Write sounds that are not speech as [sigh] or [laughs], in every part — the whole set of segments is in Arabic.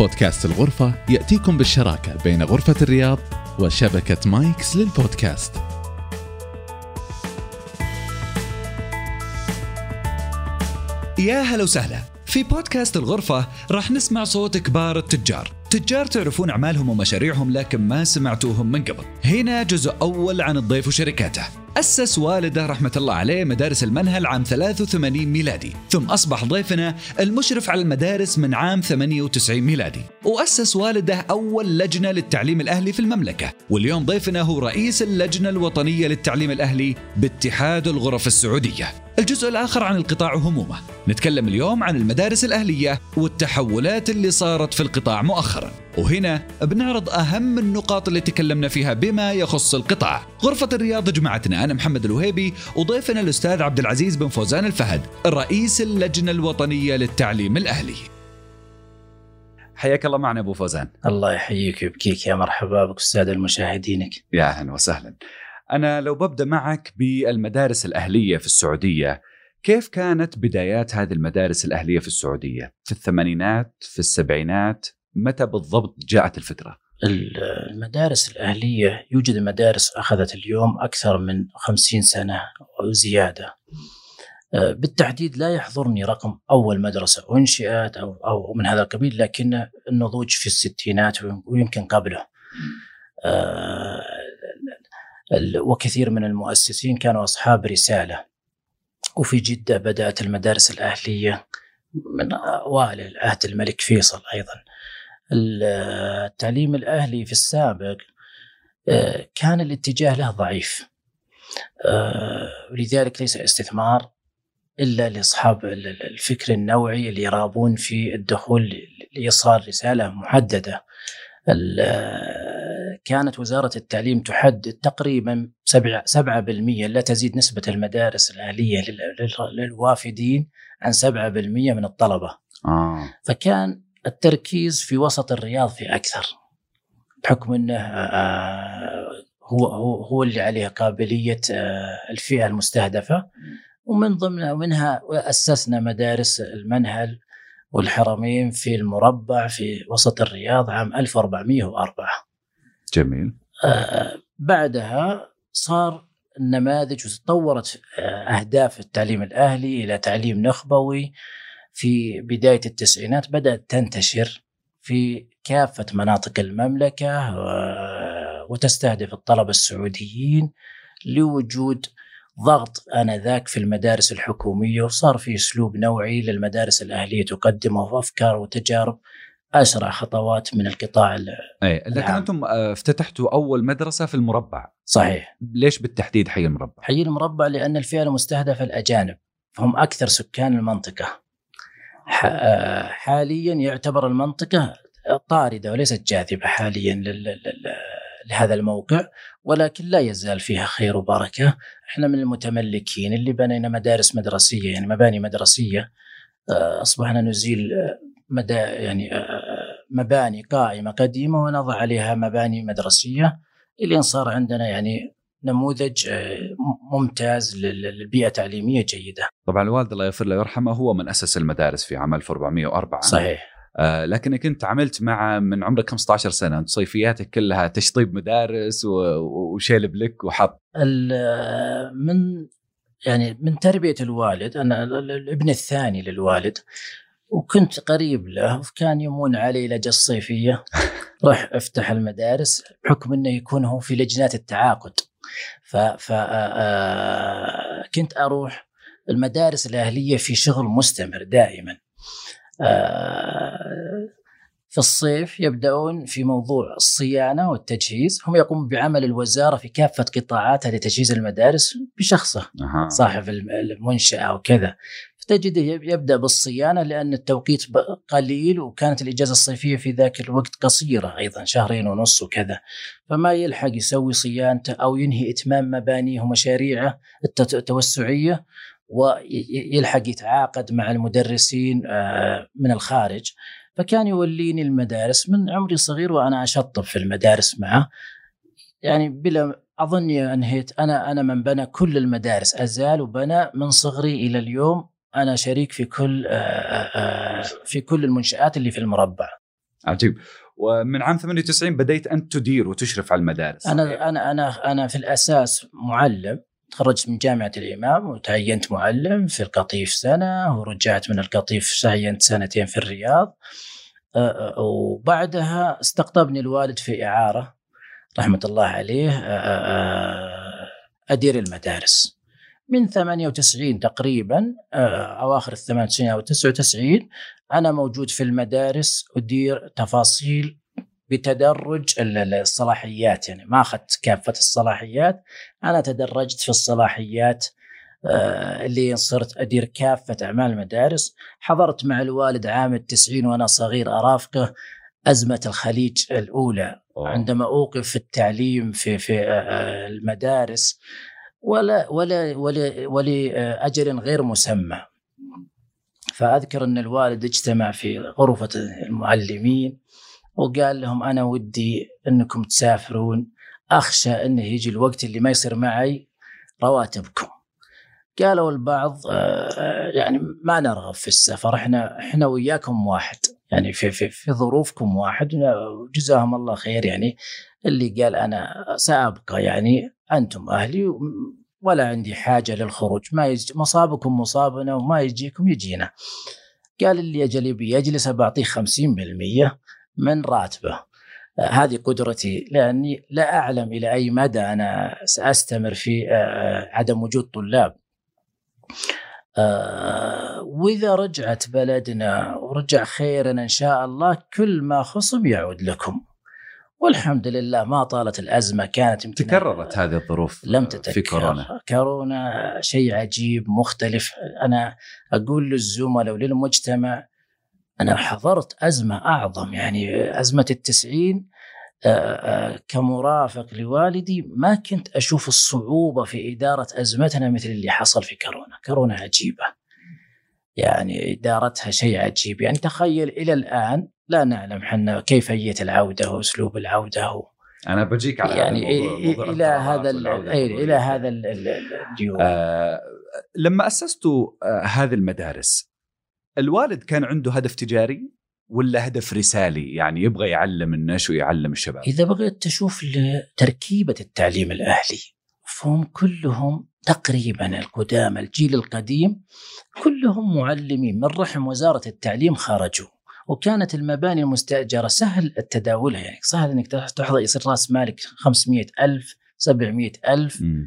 بودكاست الغرفة يأتيكم بالشراكة بين غرفة الرياض وشبكة مايكس للبودكاست. يا هلا وسهلا. في بودكاست الغرفة راح نسمع صوت كبار التجار. تجار تعرفون أعمالهم ومشاريعهم لكن ما سمعتوهم من قبل. هنا جزء أول عن الضيف وشركاته. أسس والده رحمة الله عليه مدارس المنهل عام 83 ميلادي. ثم أصبح ضيفنا المشرف على المدارس من عام 98 ميلادي. وأسس والده أول لجنة للتعليم الأهلي في المملكة. واليوم ضيفنا هو رئيس اللجنة الوطنية للتعليم الأهلي باتحاد الغرف السعودية. الجزء الآخر عن القطاع وهمومه. نتكلم اليوم عن المدارس الأهلية والتحولات اللي صارت في القطاع مؤخرا. وهنا بنعرض أهم النقاط اللي تكلمنا فيها بما يخص القطاع. غرفة الرياض جمعتنا أنا محمد الوهيبي وضيفنا الأستاذ عبد العزيز بن فوزان الفهد رئيس اللجنة الوطنية للتعليم الأهلي. حياك الله معنا أبو فوزان. الله يحييك ويبكيك. يا مرحبا بك أستاذ المشاهدينك. يا أهلا وسهلا. أنا لو ببدأ معك بالمدارس الأهلية في السعودية كيف كانت بدايات هذه المدارس الأهلية في السعودية؟ في الثمانينات في السبعينات؟ متى بالضبط جاءت الفكرة المدارس الأهلية يوجد مدارس أخذت اليوم أكثر من خمسين سنة وزيادة. آه، بالتحديد لا يحضرني رقم أول مدرسة أنشئت أو, أو من هذا القبيل لكن النضوج في الستينات ويمكن قبله. آه، وكثير من المؤسسين كانوا أصحاب رسالة. وفي جدة بدأت المدارس الأهلية من أوائل عهد الملك فيصل أيضا. التعليم الأهلي في السابق آه، كان الاتجاه له ضعيف. ولذلك آه، ليس استثمار إلا لأصحاب الفكر النوعي اللي يرغبون في الدخول لإيصال رسالة محددة. كانت وزارة التعليم تحدد تقريبا 7% لا تزيد نسبة المدارس الأهلية للوافدين عن 7% من الطلبة. آه. فكان التركيز في وسط الرياض في أكثر بحكم إنه آه، هو هو هو اللي عليه قابلية آه، الفئة المستهدفة. ومن ضمن منها أسسنا مدارس المنهل والحرمين في المربع في وسط الرياض عام 1404 جميل. آه، بعدها صار النماذج وتطورت أهداف التعليم الأهلي إلى تعليم نخبوي في بداية التسعينات بدأت تنتشر في كافة مناطق المملكة وتستهدف الطلبة السعوديين لوجود ضغط آنذاك في المدارس الحكومية وصار في أسلوب نوعي للمدارس الأهلية تقدمه أفكار وتجارب أسرع خطوات من القطاع أي لكن العام. أنتم آه، افتتحتوا أول مدرسة في المربع صحيح ليش بالتحديد حي المربع؟ حي المربع لأن الفئة المستهدفة الأجانب فهم أكثر سكان المنطقة حاليا يعتبر المنطقة طاردة وليست جاذبة حاليا لهذا الموقع ولكن لا يزال فيها خير وبركة. إحنا من المتملكين اللي بنينا مدارس مدرسية يعني مباني مدرسية. آه، أصبحنا نزيل مدى يعني آه، مباني قائمة قديمة ونضع عليها مباني مدرسية. إلين صار عندنا يعني نموذج آه، ممتاز للبيئة التعليمية جيدة. طبعا الوالد الله يغفر له ويرحمه هو من أسس المدارس في عام 1404 صحيح. آه لكنك انت عملت مع من عمرك 15 سنة أنت صيفياتك كلها تشطيب مدارس وشيلب لك وحط من يعني من تربية الوالد أنا الابن الثاني للوالد وكنت قريب له وكان يمون علي لجة الصيفية [laughs] روح أفتح المدارس بحكم إنه يكون هو في لجنات التعاقد. ف كنت أروح المدارس الأهلية في شغل مستمر دائما. في الصيف يبدأون في موضوع الصيانة والتجهيز. هم يقومون بعمل الوزارة في كافة قطاعاتها لتجهيز المدارس بشخصه أه. صاحب المنشأة وكذا تجده يبدأ بالصيانة لأن التوقيت قليل وكانت الإجازة الصيفية في ذاك الوقت قصيرة أيضا شهرين ونص وكذا. فما يلحق يسوي صيانته أو ينهي إتمام مبانيه ومشاريعه التوسعية ويلحق يتعاقد مع المدرسين آه، من الخارج. فكان يوليني المدارس من عمري صغير وأنا أشطب في المدارس معه. يعني بلا أظني أنهيت أنا أنا من بنى كل المدارس أزال وبنى من صغري إلى اليوم أنا شريك في كل آه، آه، في كل المنشآت اللي في المربع. عجيب ومن عام 98 بديت أنت تدير وتشرف على المدارس. أنا أنا أنا أنا في الأساس معلم. تخرجت من جامعة الإمام وتعينت معلم في القطيف سنة ورجعت من القطيف تعينت سنتين في الرياض. وبعدها استقطبني الوالد في إعارة رحمة الله عليه أدير المدارس. من 98 تقريبا أواخر ال 98 أو 99 أنا موجود في المدارس أدير تفاصيل بتدرج الصلاحيات يعني ما أخذت كافة الصلاحيات أنا تدرجت في الصلاحيات آه، اللي صرت أدير كافة أعمال المدارس. حضرت مع الوالد عام التسعين وأنا صغير أرافقه أزمة الخليج الأولى. عندما أوقف في التعليم في في آه، آه، المدارس ولا ولا ولا ولاجل غير مسمى. فأذكر أن الوالد اجتمع في غرفة المعلمين وقال لهم أنا ودي أنكم تسافرون أخشى انه يجي الوقت اللي ما يصير معي رواتبكم. قالوا البعض آه، يعني ما نرغب في السفر إحنا إحنا وياكم واحد. يعني في في في ظروفكم واحد وجزاهم الله خير يعني. اللي قال أنا سأبقى يعني أنتم أهلي ولا عندي حاجة للخروج. ما يجي مصابكم مصابنا وما يجيكم يجينا. قال اللي أجل يبي يجلس بعطيه 50% من راتبه. هذه قدرتي لأني لا أعلم إلى أي مدى أنا سأستمر في عدم وجود طلاب. آه، وإذا رجعت بلدنا ورجع خيرا إن شاء الله كل ما خصم يعود لكم. والحمد لله ما طالت الأزمة كانت يمكن تكررت هذه الظروف لم تتكرر في كورونا. كورونا شيء عجيب مختلف. أنا أقول للزملاء وللمجتمع أنا حضرت أزمة أعظم يعني أزمة التسعين آه، آه، كمرافق لوالدي ما كنت أشوف الصعوبة في إدارة أزمتنا مثل اللي حصل في كورونا. كورونا عجيبة. يعني إدارتها شيء عجيب. يعني تخيل إلى الآن لا نعلم حنا كيفية العودة وأسلوب العودة و... أنا بجيك على يعني موضوع إلى هذا إلى هذا اليوم آه لما أسستوا آه هذه المدارس الوالد كان عنده هدف تجاري؟ ولا هدف رسالي يعني يبغى يعلم الناس ويعلم الشباب إذا بغيت تشوف تركيبة التعليم الأهلي فهم كلهم تقريبا القدامى الجيل القديم كلهم معلمين من رحم وزارة التعليم خرجوا وكانت المباني المستأجرة سهل التداولها يعني سهل أنك تحضر يصير رأس مالك 500 ألف 700 ألف م.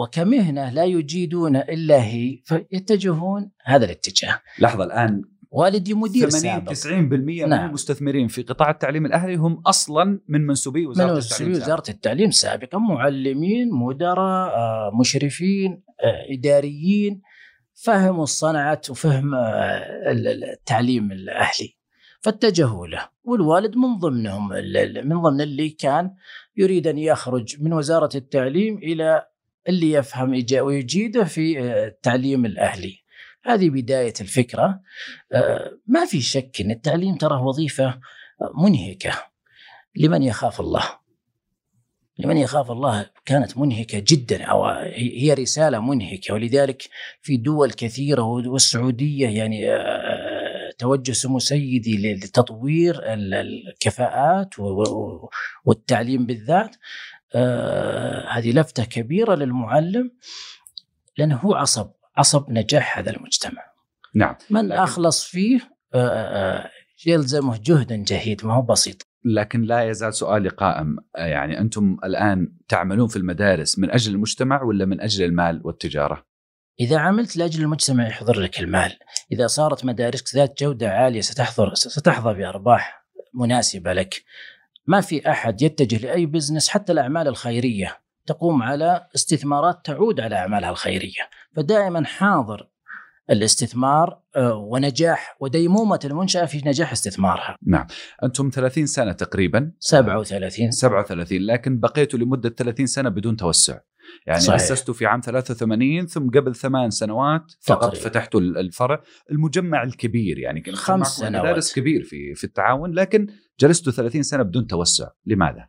وكمهنة لا يجيدون إلا هي فيتجهون هذا الاتجاه. لحظة الآن والدي مدير 80 90% من نعم. المستثمرين في قطاع التعليم الأهلي هم أصلا من منسوبي وزارة من التعليم وزارة التعليم سابقا. معلمين مدراء آه، مشرفين آه، إداريين فهموا الصنعة وفهم آه، التعليم الأهلي. فاتجهوا له. والوالد من ضمنهم من ضمن اللي كان يريد أن يخرج من وزارة التعليم إلى اللي يفهم ويجيده في التعليم الأهلي. هذه بداية الفكرة. آه، ما في شك إن التعليم ترى وظيفة منهكة لمن يخاف الله. لمن يخاف الله كانت منهكة جدا أو هي رسالة منهكة ولذلك في دول كثيرة والسعودية يعني آه، توجه سمو سيدي لتطوير الكفاءات والتعليم بالذات آه، هذه لفتة كبيرة للمعلم لأنه هو عصب عصب نجاح هذا المجتمع. نعم. من لكن... أخلص فيه آه، آه، يلزمه جهدا جهيد ما هو بسيط. لكن لا يزال سؤالي قائم. يعني أنتم الآن تعملون في المدارس من أجل المجتمع ولا من أجل المال والتجارة؟ إذا عملت لأجل المجتمع يحضر لك المال. إذا صارت مدارسك ذات جودة عالية ستحضر ستحظى بأرباح مناسبة لك. ما في أحد يتجه لأي بزنس حتى الأعمال الخيرية. تقوم على استثمارات تعود على أعمالها الخيرية. فدائما حاضر الاستثمار آه، ونجاح وديمومة المنشأة في نجاح استثمارها. نعم. أنتم 30 سنة تقريبا. 37 37 لكن بقيتوا لمدة 30 سنة بدون توسع. يعني صحيح. اسستوا في عام 83 ثم قبل ثمان سنوات فقط تقريبا. فتحتوا الفرع. المجمع الكبير يعني كان خمس سنوات. مدارس كبير في في التعاون لكن جلستوا 30 سنة بدون توسع. لماذا؟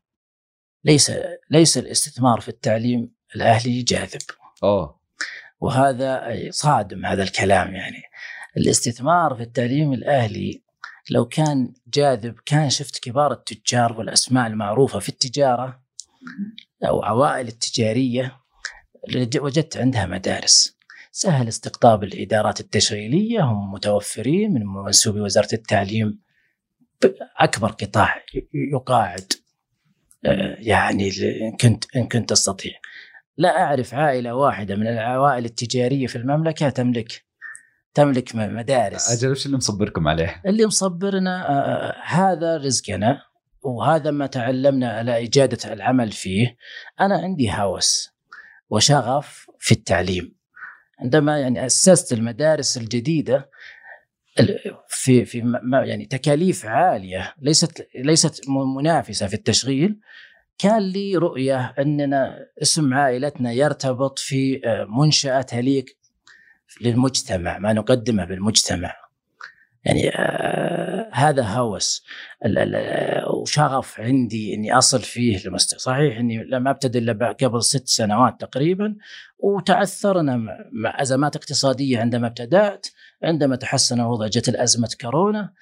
ليس ليس الاستثمار في التعليم الأهلي جاذب. اوه وهذا صادم هذا الكلام يعني. الاستثمار في التعليم الأهلي لو كان جاذب كان شفت كبار التجار والأسماء المعروفة في التجارة أو عوائل التجارية وجدت عندها مدارس. سهل استقطاب الإدارات التشغيلية هم متوفرين من منسوبي وزارة التعليم أكبر قطاع يقاعد. يعني إن كنت إن كنت استطيع لا أعرف عائلة واحدة من العوائل التجارية في المملكة تملك تملك مدارس. أجل وش اللي مصبركم عليه؟ اللي مصبرنا آه، آه، هذا رزقنا وهذا ما تعلمنا على إجادة العمل فيه. أنا عندي هوس وشغف في التعليم. عندما يعني أسست المدارس الجديدة في في يعني تكاليف عالية ليست ليست منافسة في التشغيل. كان لي رؤية أننا اسم عائلتنا يرتبط في آه، منشاه تليق للمجتمع ما نقدمه بالمجتمع. يعني آه هذا هوس وشغف عندي إني أصل فيه لمستوى صحيح إني لم أبتدئ إلا قبل ست سنوات تقريبا وتعثرنا مع أزمات اقتصادية عندما ابتدأت عندما تحسن الوضع جت الأزمة كورونا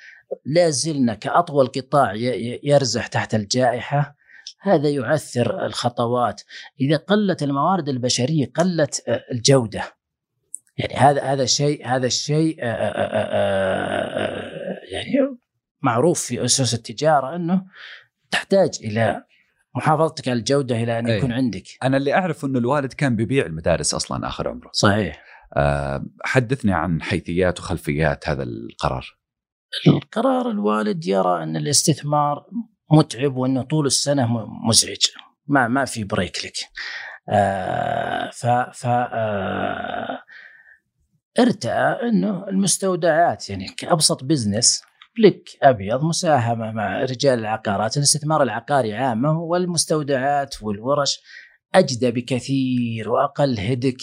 لا زلنا كأطول قطاع يرزح تحت الجائحة. هذا يعثر الخطوات. إذا قلت الموارد البشرية قلت آه، الجودة. يعني هذا هذا الشيء هذا الشيء آه، آه، يعني معروف في أسس التجارة أنه تحتاج إلى محافظتك على الجودة إلى أن يكون أي. عندك. أنا اللي اعرف أنه الوالد كان بيبيع المدارس أصلا آخر عمره. صحيح. أه حدثني عن حيثيات وخلفيات هذا القرار. القرار الوالد يرى أن الاستثمار متعب وأنه طول السنة مزعج ما ما في بريك لك. آه ف ف آه ارتأى انه المستودعات يعني كأبسط بزنس لك أبيض مساهمة مع رجال العقارات الاستثمار العقاري عامة والمستودعات والورش اجدى بكثير وأقل هدك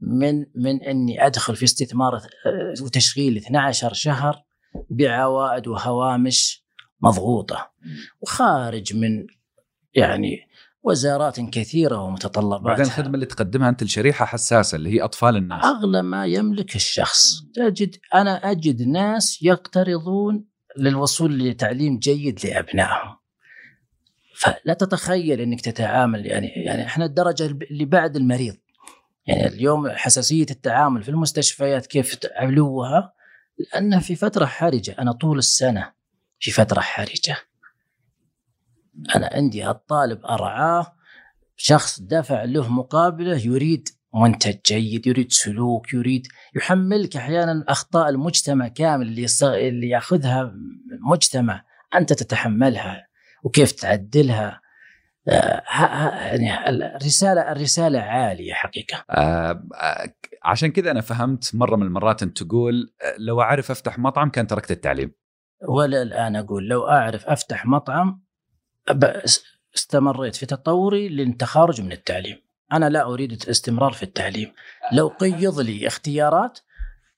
من من إني أدخل في استثمار آه، وتشغيل 12 شهر بعوائد وهوامش مضغوطة. وخارج من يعني وزارات كثيرة ومتطلبات. بعدين الخدمة اللي تقدمها أنت لشريحه حساسة اللي هي أطفال الناس. أغلى ما يملك الشخص. تجد أنا أجد ناس يقترضون للوصول لتعليم جيد لأبنائهم. فلا تتخيل إنك تتعامل يعني يعني إحنا الدرجة اللي بعد المريض. يعني اليوم حساسية التعامل في المستشفيات كيف علوها لانها في فترة حرجة. أنا طول السنة في فترة حرجة. أنا عندي الطالب أرعاه شخص دفع له مقابلة يريد منتج جيد يريد سلوك يريد يحملك أحيانا اخطاء المجتمع كامل اللي اللي يأخذها المجتمع. أنت تتحملها وكيف تعدلها؟ آه يعني الرسالة الرسالة عالية حقيقة. آه عشان كذا أنا فهمت مرة من المرات أنت تقول آه، لو أعرف أفتح مطعم كان تركت التعليم. ولا الآن أقول لو أعرف أفتح مطعم استمريت في تطوري للتخارج من التعليم. أنا لا أريد الاستمرار في التعليم. لو قيض لي اختيارات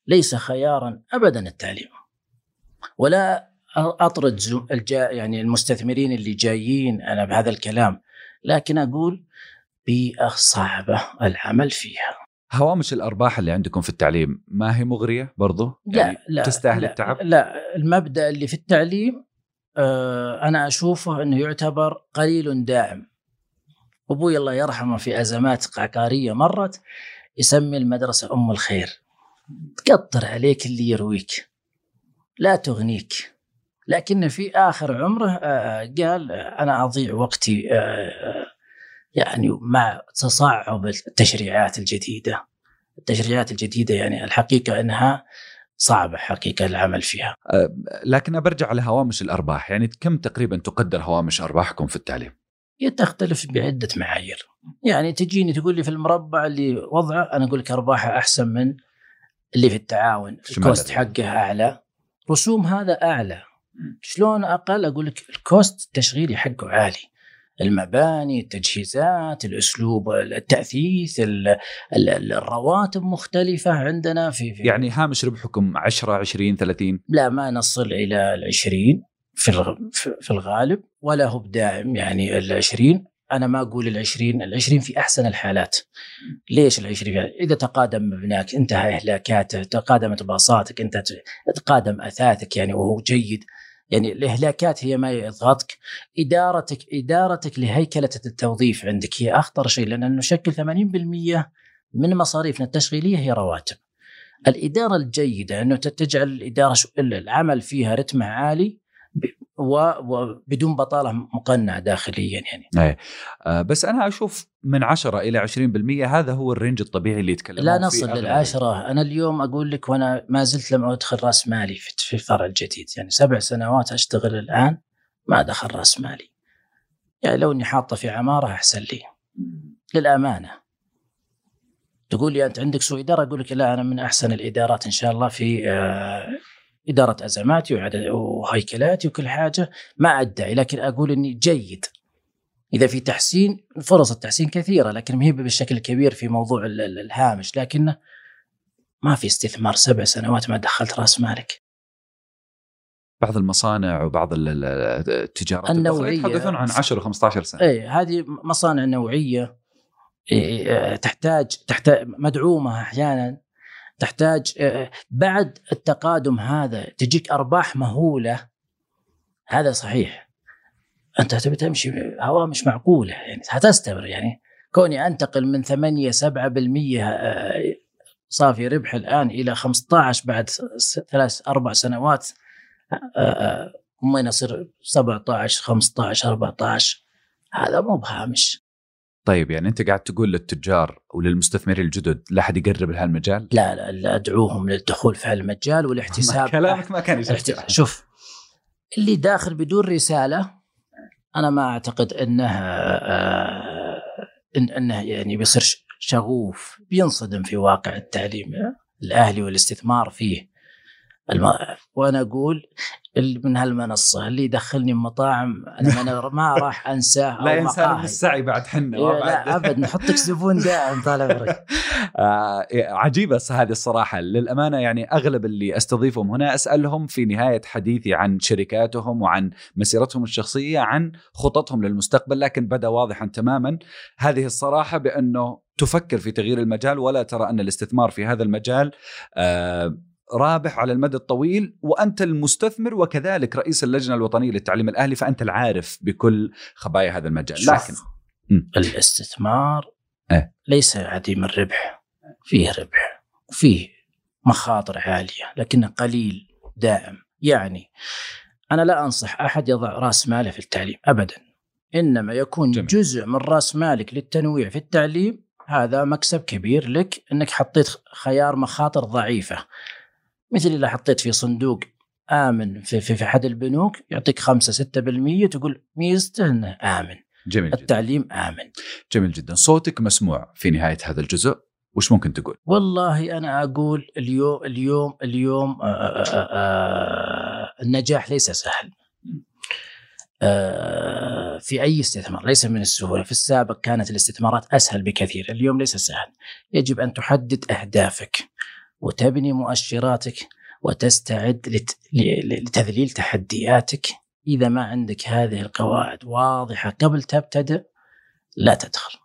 ليس خيارا أبدا التعليم. ولا أطرد الجا يعني المستثمرين اللي جايين أنا بهذا الكلام. لكن أقول بيئة صعبة العمل فيها. هوامش الأرباح اللي عندكم في التعليم ما هي مغرية برضو؟ يعني لا لا تستاهل لا التعب؟ لا المبدأ اللي في التعليم أنا أشوفه إنه يعتبر قليل داعم. أبوي الله يرحمه في أزمات عقاريه مرت يسمي المدرسة أم الخير. تقطر عليك اللي يرويك. لا تغنيك. لكن في آخر عمره آه، قال أنا أضيع وقتي آه، يعني مع تصاعب التشريعات الجديدة. التشريعات الجديدة يعني الحقيقة إنها صعبة حقيقة العمل فيها. أه، لكن برجع لهوامش الأرباح. يعني كم تقريبا تقدر هوامش أرباحكم في التعليم؟ هي تختلف بعدة معايير. يعني تجيني تقول لي في المربع اللي وضعه أنا أقول لك أرباحه أحسن من اللي في التعاون. ال cost حقه أعلى. رسوم هذا أعلى. شلون أقل؟ أقول لك ال cost التشغيلي حقه عالي. المباني التجهيزات الأسلوب التأثيث الرواتب مختلفة عندنا في, في يعني هامش ربحكم 10 20 30 لا ما نصل إلى ال 20 في في الغالب ولا هو بداعم يعني ال 20 أنا ما أقول ال 20 ال 20 في أحسن الحالات. ليش ال 20 إذا تقادم مبناك انتهى اهلاكاته تقادمت باصاتك انت تقادم أثاثك يعني وهو جيد. يعني الإهلاكات هي ما يضغطك إدارتك إدارتك لهيكلة التوظيف عندك هي أخطر شيء لأنه نشكل 80% من مصاريفنا التشغيلية هي رواتب. الإدارة الجيدة انه تجعل الإدارة العمل فيها رتمه عالي وبدون بطالة مقنعة داخليا يعني. إيه. آه بس أنا أشوف من 10 إلى 20% هذا هو الرينج الطبيعي اللي يتكلم لا نصل للعشرة. أنا اليوم أقول لك وأنا ما زلت لم أدخل رأس مالي في الفرع الجديد. يعني سبع سنوات أشتغل الآن ما دخل رأس مالي. يعني لو إني حاطة في عمارة أحسن لي. للأمانة. تقول لي أنت عندك سوء إدارة؟ أقول لك لا أنا من أحسن الإدارات إن شاء الله في آه إدارة أزماتي وهيكلاتي وكل حاجة ما أدعي لكن أقول إني جيد. إذا في تحسين فرص التحسين كثيرة لكن ما هي بالشكل الكبير في موضوع الهامش لكن ما في استثمار سبع سنوات ما دخلت رأس مالك. بعض المصانع وبعض التجارات النوعية. يتحدثون عن 10 و15 سنة. اي هذه مصانع نوعية تحتاج تحتاج مدعومة أحيانا. تحتاج آه، بعد التقادم هذا تجيك أرباح مهولة هذا صحيح. أنت تبي تمشي هوامش معقولة يعني هتستمر يعني كوني أنتقل من 8 7% آه، صافي ربح الآن إلى 15 بعد ثلاث أربع سنوات وين يصير 17 15 14 هذا مو بهامش. طيب يعني أنت قاعد تقول للتجار وللمستثمرين الجدد لا أحد يقرب لهالمجال؟ لا لا, لا أدعوهم للدخول في هالمجال والاحتساب. [laughs] كلامك ما كان شوف اللي داخل بدون رسالة أنا ما أعتقد إنه آه إن إنه يعني بيصير شغوف بينصدم في واقع التعليم الأهلي والاستثمار فيه. الم... وأنا أقول من هالمنصة اللي يدخلني مطاعم أنا ما راح أنساه [laughs] لا ينسى السعي بعد حنا إيه لا أبد. نحطك زبون دائم طال عمرك. [laughs] آه عجيبة هذه الصراحة. للأمانة يعني أغلب اللي أستضيفهم هنا أسألهم في نهاية حديثي عن شركاتهم وعن مسيرتهم الشخصية عن خططهم للمستقبل لكن بدا واضحا تماما. هذه الصراحة بأنه تفكر في تغيير المجال ولا ترى أن الاستثمار في هذا المجال آه رابح على المدى الطويل وأنت المستثمر وكذلك رئيس اللجنة الوطنية للتعليم الأهلي فأنت العارف بكل خبايا هذا المجال. لكن الاستثمار أه؟ ليس عديم الربح فيه ربح وفيه مخاطر عالية لكنه قليل دائم. يعني أنا لا أنصح أحد يضع رأس ماله في التعليم ابدا. إنما يكون جميل. جزء من رأس مالك للتنويع في التعليم هذا مكسب كبير لك إنك حطيت خيار مخاطر ضعيفة. مثل اللي حطيت في صندوق آمن في في, في أحد البنوك يعطيك 5 6% تقول ميزته إنه آمن جميل التعليم جدا. آمن جميل جدا صوتك مسموع في نهاية هذا الجزء وش ممكن تقول؟ والله أنا أقول اليوم اليوم اليوم آآ آه، آآ آه، آه، النجاح ليس سهل. في أي استثمار ليس من السهولة، في السابق كانت الاستثمارات أسهل بكثير، اليوم ليس سهل. يجب أن تحدد أهدافك. وتبني مؤشراتك وتستعد لتذليل تحدياتك. إذا ما عندك هذه القواعد واضحة قبل تبتدئ لا تدخل.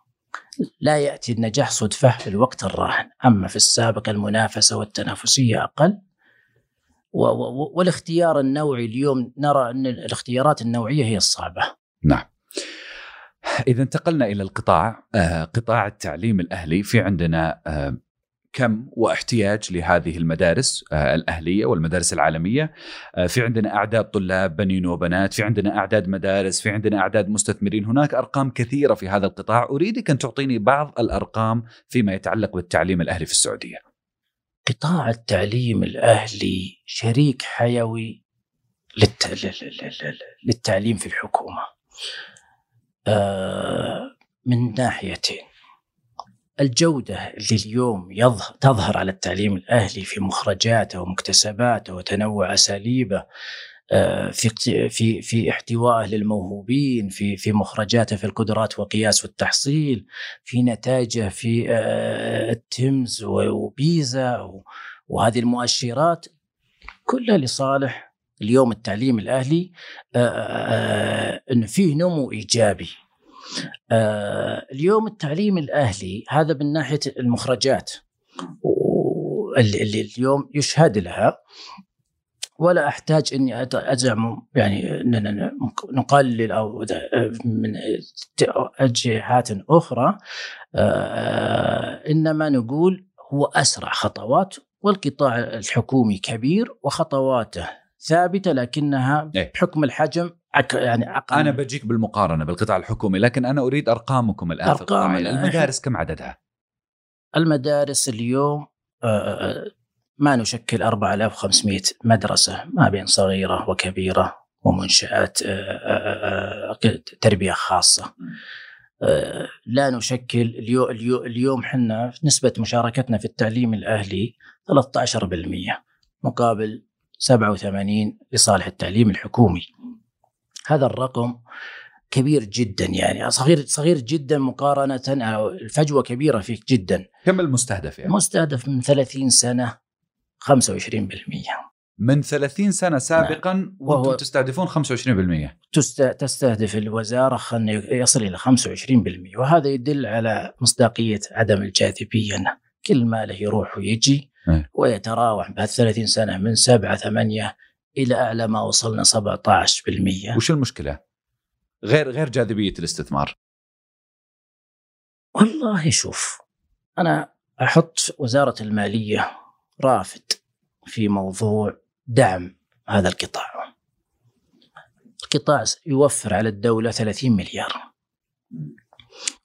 لا يأتي النجاح صدفة في الوقت الراهن. أما في السابق المنافسة والتنافسية أقل. والاختيار النوعي اليوم نرى أن الاختيارات النوعية هي الصعبة. نعم. إذا انتقلنا إلى القطاع. آه، قطاع التعليم الأهلي. في عندنا آه، كم واحتياج لهذه المدارس آه، الأهلية والمدارس العالمية؟ آه، في عندنا أعداد طلاب بنين وبنات في عندنا أعداد مدارس في عندنا أعداد مستثمرين. هناك أرقام كثيرة في هذا القطاع. أريدك أن تعطيني بعض الأرقام فيما يتعلق بالتعليم الأهلي في السعودية. قطاع التعليم الأهلي شريك حيوي للتعليم في الحكومة. آه، من ناحيتين. الجودة اللي اليوم يظهر تظهر على التعليم الأهلي في مخرجاته ومكتسباته وتنوع أساليبه آه، في في في احتوائه للموهوبين في في مخرجاته في القدرات والقياس والتحصيل في نتائجه في آه، التمز وبيزا وهذه المؤشرات كلها لصالح اليوم التعليم الأهلي آه، انه فيه نمو إيجابي. آه اليوم التعليم الأهلي هذا من ناحية المخرجات اللي, اليوم يشهد لها ولا أحتاج إني أزعم يعني اننا نقلل أو من جهات أخرى إنما نقول هو أسرع خطوات والقطاع الحكومي كبير وخطواته ثابتة لكنها إيه؟ بحكم الحجم يعني أقل. أنا بجيك بالمقارنة بالقطاع الحكومي لكن أنا أريد أرقامكم الآن أرقام في المدارس كم عددها؟ المدارس اليوم ما نشكل 4500 مدرسة ما بين صغيرة وكبيرة ومنشآت تربية خاصة. لا نشكل اليوم اليوم إحنا نسبة مشاركتنا في التعليم الأهلي 13% مقابل 87 لصالح التعليم الحكومي. هذا الرقم كبير جدا يعني صغير صغير جدا مقارنة أو الفجوة كبيرة فيه جدا كم المستهدف يعني؟ مستهدف من 30 سنة 25% من 30 سنة سابقا نعم. وأنتم تستهدفون 25% تستهدف الوزارة أن يصل إلى 25% وهذا يدل على مصداقية عدم الجاذبية كل ما له يروح ويجي إيه. ويتراوح بهال 30 سنة من 7 8 إلى أعلى ما وصلنا 17% وش المشكلة؟ غير غير جاذبية الاستثمار. والله شوف أنا أحط وزارة المالية رافد في موضوع دعم هذا القطاع. القطاع يوفر على الدولة 30 مليار.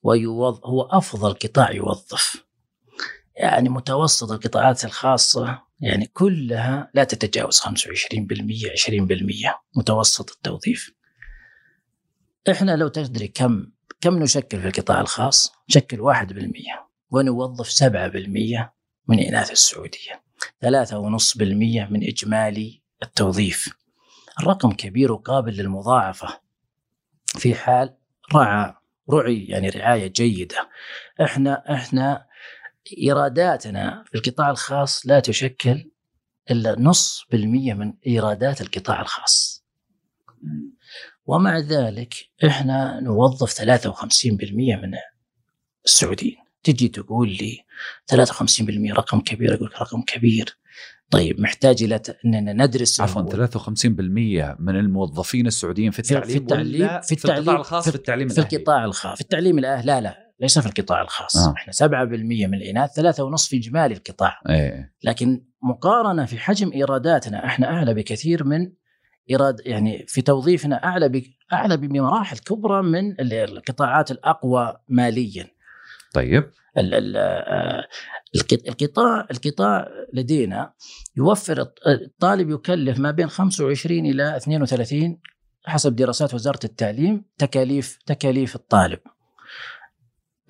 ويوظ هو أفضل قطاع يوظف. يعني متوسط القطاعات الخاصة يعني كلها لا تتجاوز 25% 20% متوسط التوظيف. إحنا لو تدري كم كم نشكل في القطاع الخاص؟ نشكل 1% ونوظف 7% من إناث السعودية. 3.5% من إجمالي التوظيف. الرقم كبير وقابل للمضاعفة. في حال رعى رعي يعني رعاية جيدة. إحنا إحنا إيراداتنا في القطاع الخاص لا تشكل إلا نص بالمية من إيرادات القطاع الخاص. ومع ذلك إحنا نوظف 53% من السعوديين. تجي تقول لي 53% رقم كبير أقول رقم كبير. طيب محتاج إلى إننا ندرس عفوا 53% من الموظفين السعوديين في التعليم في التعليم في, التعليم في القطاع الخاص في التعليم في القطاع الخاص. في التعليم الاهلي لا لا. ليس في القطاع الخاص. آه. إحنا 7% من الإناث 3.5 في اجمالي القطاع. إيه. لكن مقارنة في حجم إيراداتنا إحنا أعلى بكثير من إيراد يعني في توظيفنا أعلى ب... أعلى بمراحل كبرى من القطاعات الأقوى ماليا. طيب. ال ال آه، القطاع القطاع لدينا يوفر الطالب يكلف ما بين 25 إلى 32 حسب دراسات وزارة التعليم تكاليف تكاليف الطالب.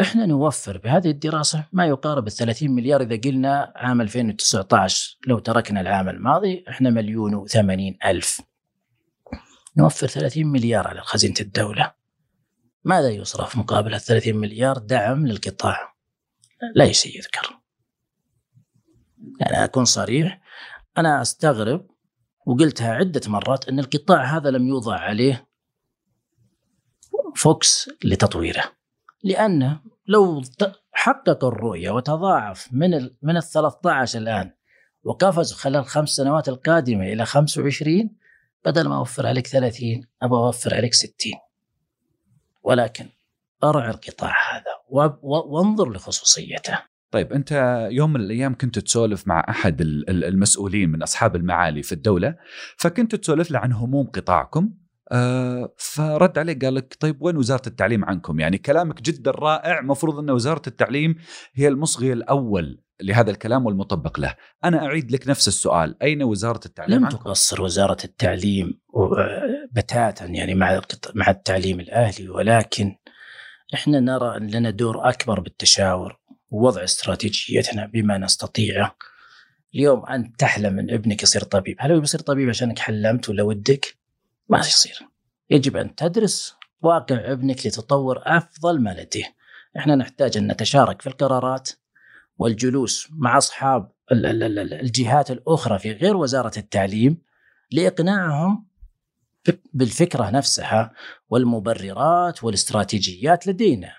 إحنا نوفر بهذه الدراسة ما يقارب ال 30 مليار إذا قلنا عام 2019 لو تركنا العام الماضي إحنا مليون و80 ألف. نوفر 30 مليار على خزينة الدولة. ماذا يصرف مقابل ال 30 مليار دعم للقطاع؟ لا شيء يذكر. يعني أكون صريح. أنا أستغرب وقلتها عدة مرات إن القطاع هذا لم يوضع عليه فوكس لتطويره. لأنه لو حقق الرؤية وتضاعف من من ال 13 الآن وقفز خلال الخمس سنوات القادمة إلى 25 بدل ما أوفر عليك 30 أبغى أوفر عليك 60 ولكن أرعى القطاع هذا وانظر لخصوصيته. طيب أنت يوم من الأيام كنت تسولف مع أحد المسؤولين من أصحاب المعالي في الدولة فكنت تسولف له عن هموم قطاعكم. آه فرد عليه قال لك طيب وين وزارة التعليم عنكم؟ يعني كلامك جدا رائع مفروض إن وزارة التعليم هي المصغي الأول لهذا الكلام والمطبق له. أنا أعيد لك نفس السؤال، أين وزارة التعليم؟ لم تقصر وزارة التعليم بتاتا يعني مع مع التعليم الأهلي ولكن إحنا نرى أن لنا دور أكبر بالتشاور ووضع استراتيجيتنا بما نستطيعه. اليوم أنت تحلم أن ابنك يصير طبيب، هل هو بيصير طبيب عشانك حلمت ولا ودك؟ ما يصير. يجب أن تدرس واقع ابنك لتطور أفضل ما لديه إحنا نحتاج أن نتشارك في القرارات والجلوس مع أصحاب الجهات الأخرى في غير وزارة التعليم لإقناعهم بالفكرة نفسها والمبررات والاستراتيجيات لدينا.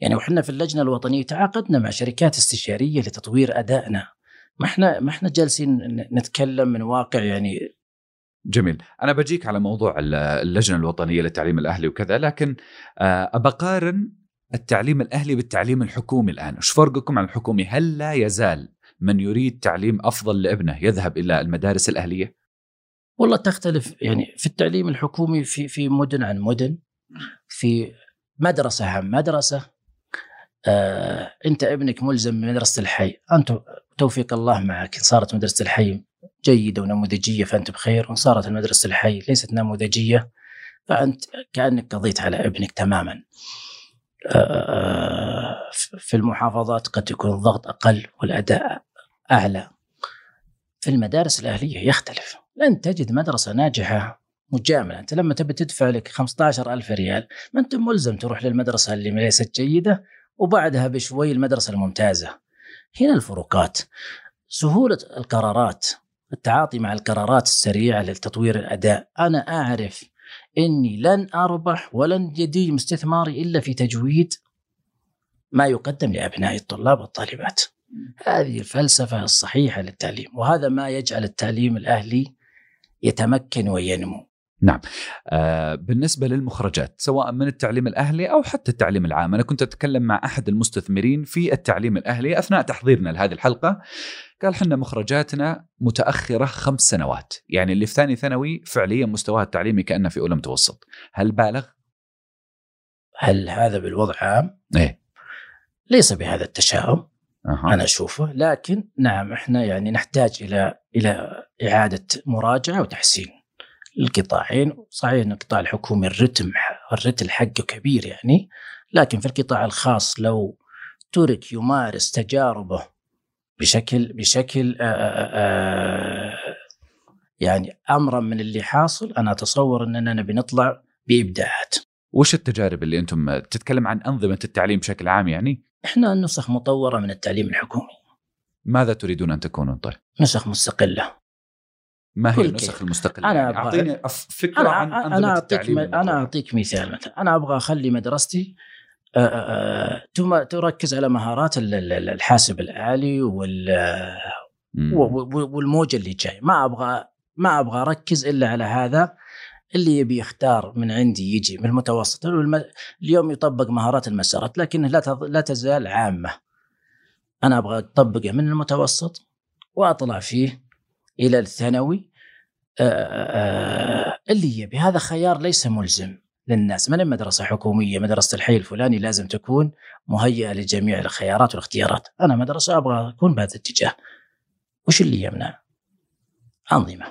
يعني وحنا في اللجنة الوطنية تعاقدنا مع شركات استشارية لتطوير أدائنا. ما إحنا ما إحنا جالسين نتكلم من واقع يعني جميل. أنا بجيك على موضوع اللجنة الوطنية للتعليم الأهلي وكذا لكن آه، ابقارن التعليم الأهلي بالتعليم الحكومي الآن. إيش فرقكم عن الحكومي؟ هل لا يزال من يريد تعليم أفضل لابنه يذهب إلى المدارس الأهلية؟ والله تختلف. يعني في التعليم الحكومي في في مدن عن مدن في مدرسة عن مدرسة آه أنت ابنك ملزم بمدرسة الحي. أنت توفيق الله معك صارت مدرسة الحي جيدة ونموذجية فأنت بخير. وإن صارت المدرسة الحي ليست نموذجية فأنت كأنك قضيت على ابنك تماما. آه في المحافظات قد يكون الضغط أقل والأداء أعلى. في المدارس الأهلية يختلف. لن تجد مدرسة ناجحة مجاملة. أنت لما تبي تدفع لك 15000 ريال ما أنت ملزم تروح للمدرسة اللي ليست جيدة وبعدها بشوي المدرسة الممتازة. هنا الفروقات. سهولة القرارات. التعاطي مع القرارات السريعة لتطوير الأداء. أنا أعرف إني لن أربح ولن يديم استثماري إلا في تجويد ما يقدم لأبناء الطلاب والطالبات. هذه الفلسفة الصحيحة للتعليم وهذا ما يجعل التعليم الأهلي يتمكن وينمو. نعم آه بالنسبة للمخرجات سواء من التعليم الأهلي أو حتى التعليم العام أنا كنت أتكلم مع أحد المستثمرين في التعليم الأهلي أثناء تحضيرنا لهذه الحلقة قال حنا مخرجاتنا متأخرة خمس سنوات يعني اللي في ثاني ثانوي فعليا مستواها التعليمي كأنه في أولى متوسط هل بالغ؟ هل هذا بالوضع عام؟ إيه ليس بهذا التشاؤم أه. أنا أشوفه لكن نعم إحنا يعني نحتاج إلى إلى إعادة مراجعة وتحسين القطاعين صحيح إن القطاع الحكومي الرتم الرتل حقه كبير يعني لكن في القطاع الخاص لو ترك يمارس تجاربه بشكل بشكل آآ آآ يعني أمرا من اللي حاصل أنا أتصور اننا نبي نطلع بإبداعات. وش التجارب اللي أنتم تتكلم عن أنظمة التعليم بشكل عام يعني؟ إحنا نسخ مطورة من التعليم الحكومي. ماذا تريدون أن تكونوا طيب؟ نسخ مستقلة. ما هي النسخ المستقلة؟ أنا يعني؟ أعطيني فكرة أنا عن انظمه أنا أعطيك أنا أعطيك مثال مثلا. أنا أبغى أخلي مدرستي آه، آه، تركز على مهارات الحاسب الآلي والموجة اللي جاي. ما أبغى ما أبغى أركز إلا على هذا اللي يبي يختار من عندي يجي من المتوسط. اليوم يطبق مهارات المسارات لكنه لا لا تزال عامة. أنا أبغى أطبقه من المتوسط وأطلع فيه إلى الثانوي. آه، اللي يبي. هذا خيار ليس ملزم للناس. من مدرسة حكومية مدرسة الحي الفلاني لازم تكون مهيئة لجميع الخيارات والاختيارات. أنا مدرسة أبغى أكون بهذا الاتجاه. وش اللي يمنع؟ أنظمة.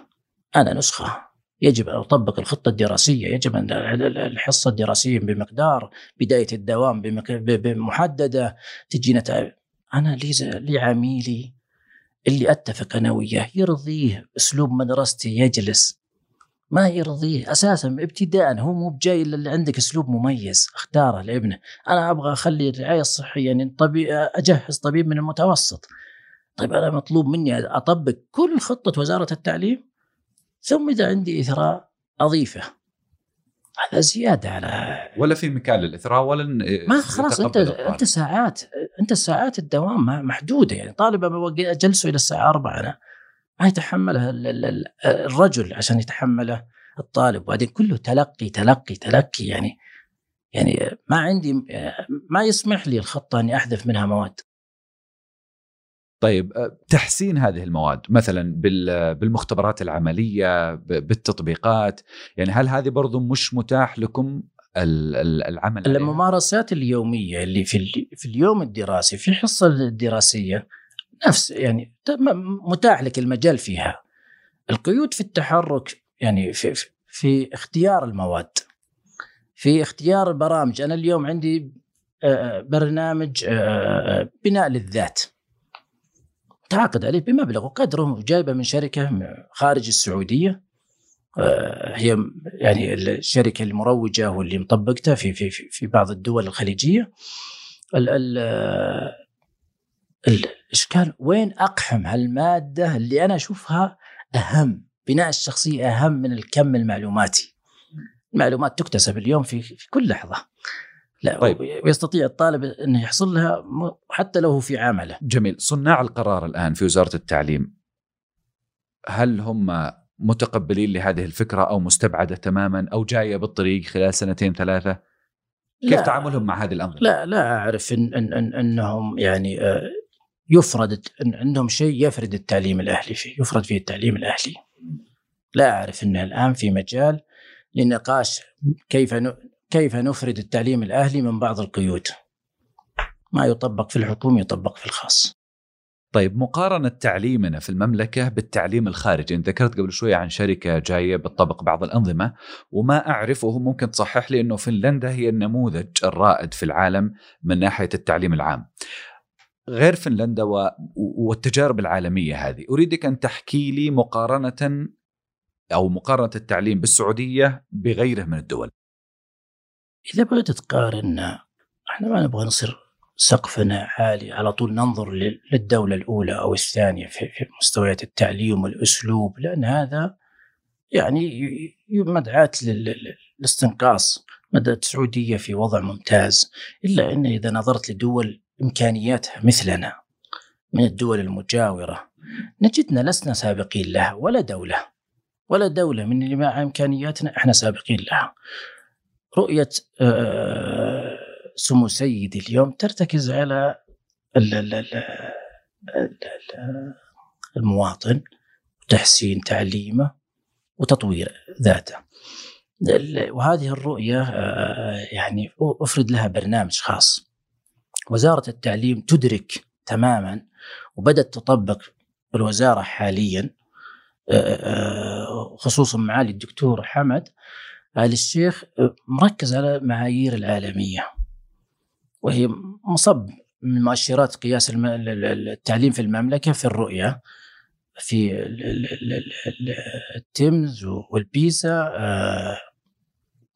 أنا نسخة. يجب أن أطبق الخطة الدراسية. يجب أن الحصة الدراسية بمقدار بداية الدوام بمحددة تجي نتائج أنا لي عميلي اللي أتفق أنا وياه يرضيه أسلوب مدرستي يجلس. ما يرضيه أساسا ابتداء هو مو بجاي إلا اللي عندك أسلوب مميز اختاره لابنه. أنا أبغى أخلي الرعاية الصحية يعني طبيب أجهز طبيب من المتوسط. طيب أنا مطلوب مني أطبق كل خطة وزارة التعليم ثم إذا عندي إثراء أضيفه. هذا زيادة على ولا في مكان للإثراء ولا ما خلاص أنت أنت ساعات أنت ساعات الدوام محدودة يعني طالب اجلسه إلى الساعة 4 أنا ما يتحملها الرجل عشان يتحمله الطالب وبعدين كله تلقي تلقي تلقي يعني يعني ما عندي ما يسمح لي الخطة إني أحذف منها مواد. طيب تحسين هذه المواد مثلا بالمختبرات العملية بالتطبيقات يعني هل هذه برضو مش متاح لكم العمل الممارسات اليومية اللي في في اليوم الدراسي في الحصة الدراسية نفس يعني متاح لك المجال فيها. القيود في التحرك يعني في, في اختيار المواد في اختيار البرامج. أنا اليوم عندي برنامج بناء للذات. تعاقد عليه بمبلغ وقدره جايبة من شركة خارج السعودية. آه، هي يعني الشركة المروجة واللي مطبقتها في في في بعض الدول الخليجية. الاشكال وين أقحم هالمادة اللي أنا أشوفها أهم بناء الشخصية أهم من الكم المعلوماتي. المعلومات تكتسب اليوم في, في كل لحظة. لا طيب. ويستطيع الطالب انه يحصل لها حتى لو في عمله جميل صناع القرار الآن في وزارة التعليم هل هم متقبلين لهذه الفكرة أو مستبعدة تماما أو جاية بالطريق خلال سنتين ثلاثة كيف لا تعاملهم مع هذه الأنظمة؟ لا لا أعرف إن إن إن إنهم يعني آه، يفرض إن عندهم شيء يفرض التعليم الأهلي فيه، يفرض فيه التعليم الأهلي. لا أعرف إنه الآن في مجال لنقاش كيف كيف نفرد التعليم الأهلي من بعض القيود. ما يطبق في الحكومي يطبق في الخاص. طيب مقارنة تعليمنا في المملكة بالتعليم الخارجي أنت ذكرت قبل شوية عن شركة جاية بتطبق بعض الأنظمة وما أعرف وهو ممكن تصحح لي أنه فنلندا هي النموذج الرائد في العالم من ناحية التعليم العام غير فنلندا و... والتجارب العالمية هذه أريدك أن تحكي لي مقارنة أو مقارنة التعليم بالسعودية بغيره من الدول إذا بغيت تقارن إحنا ما نبغى نصير سقفنا عالي على طول ننظر للدولة الأولى أو الثانية في مستويات التعليم والأسلوب لأن هذا يعني مدعاة للاستنقاص. مدى السعودية في وضع ممتاز إلا أن إذا نظرت لدول إمكانياتها مثلنا من الدول المجاورة نجدنا لسنا سابقين لها ولا دولة ولا دولة من اللي مع إمكانياتنا إحنا سابقين لها. رؤية آه سمو سيدي اليوم ترتكز على المواطن وتحسين تعليمه وتطوير ذاته. وهذه الرؤية آه، يعني أفرد لها برنامج خاص. وزارة التعليم تدرك تماما وبدأت تطبق الوزارة حاليا آه، خصوصا معالي الدكتور حمد آل الشيخ مركز على المعايير العالمية وهي مصب من مؤشرات قياس التعليم في المملكة في الرؤية في التيمز والبيسا آه،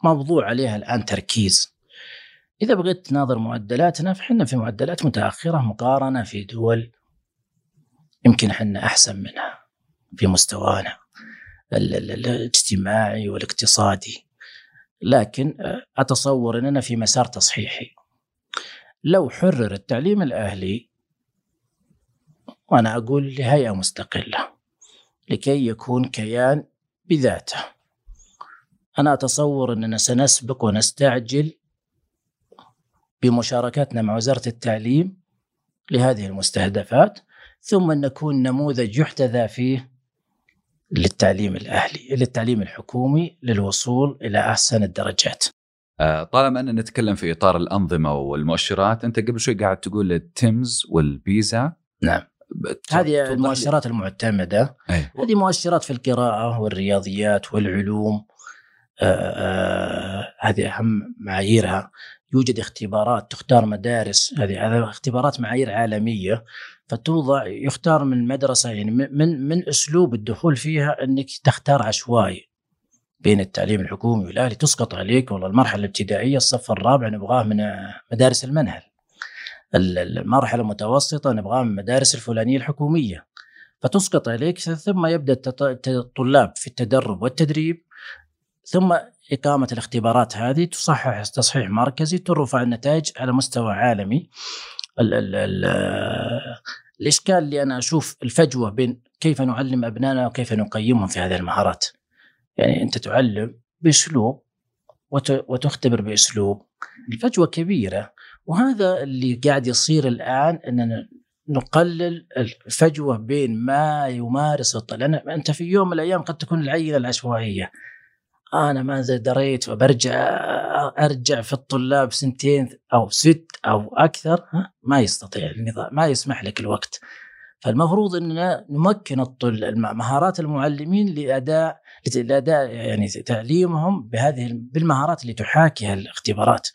موضوع عليها الآن تركيز. إذا بغيت تناظر معدلاتنا فحنا في معدلات متأخرة مقارنة في دول يمكن إحنا أحسن منها في مستوانا الاجتماعي والاقتصادي. لكن آه، أتصور إننا في مسار تصحيحي. لو حرر التعليم الأهلي وأنا أقول لهيئة مستقلة لكي يكون كيان بذاته. أنا أتصور أننا سنسبق ونستعجل بمشاركتنا مع وزارة التعليم لهذه المستهدفات ثم نكون نموذج يحتذى فيه للتعليم الأهلي للتعليم الحكومي للوصول إلى أحسن الدرجات. آه، طالما أننا نتكلم في إطار الأنظمة والمؤشرات أنت قبل شوي قاعد تقول التيمز والبيزا نعم. هذه المؤشرات المعتمدة. أي. هذه مؤشرات في القراءة والرياضيات والعلوم. آه، آه، هذه أهم معاييرها. يوجد اختبارات تختار مدارس. هذه اختبارات معايير عالمية. فتوضع يختار من المدرسة يعني من من أسلوب الدخول فيها إنك تختار عشوائي بين التعليم الحكومي والأهلي. تسقط عليك والله المرحلة الابتدائية الصف الرابع نبغاه من مدارس المنهل. المرحلة المتوسطة نبغاه من المدارس الفلانية الحكومية. فتسقط عليك ثم يبدأ الطلاب في التدرب والتدريب ثم إقامة الاختبارات هذه تصحح تصحيح مركزي ترفع النتائج على مستوى عالمي. ال ال ال الإشكال اللي أنا أشوف الفجوة بين كيف نعلم أبنائنا وكيف نقيمهم في هذه المهارات. يعني أنت تعلم بأسلوب وتختبر بأسلوب. الفجوة كبيرة وهذا اللي قاعد يصير الآن إننا نقلل الفجوة بين ما يمارس لأن أنت في يوم من الأيام قد تكون العينة العشوائية. أنا ما دريت وبرجع أرجع في الطلاب سنتين أو ست أو أكثر ما يستطيع النظام ما يسمح لك الوقت. فالمفروض إننا نمكن مهارات المعلمين لأداء لأداء يعني تعليمهم بهذه بالمهارات اللي تحاكيها الاختبارات.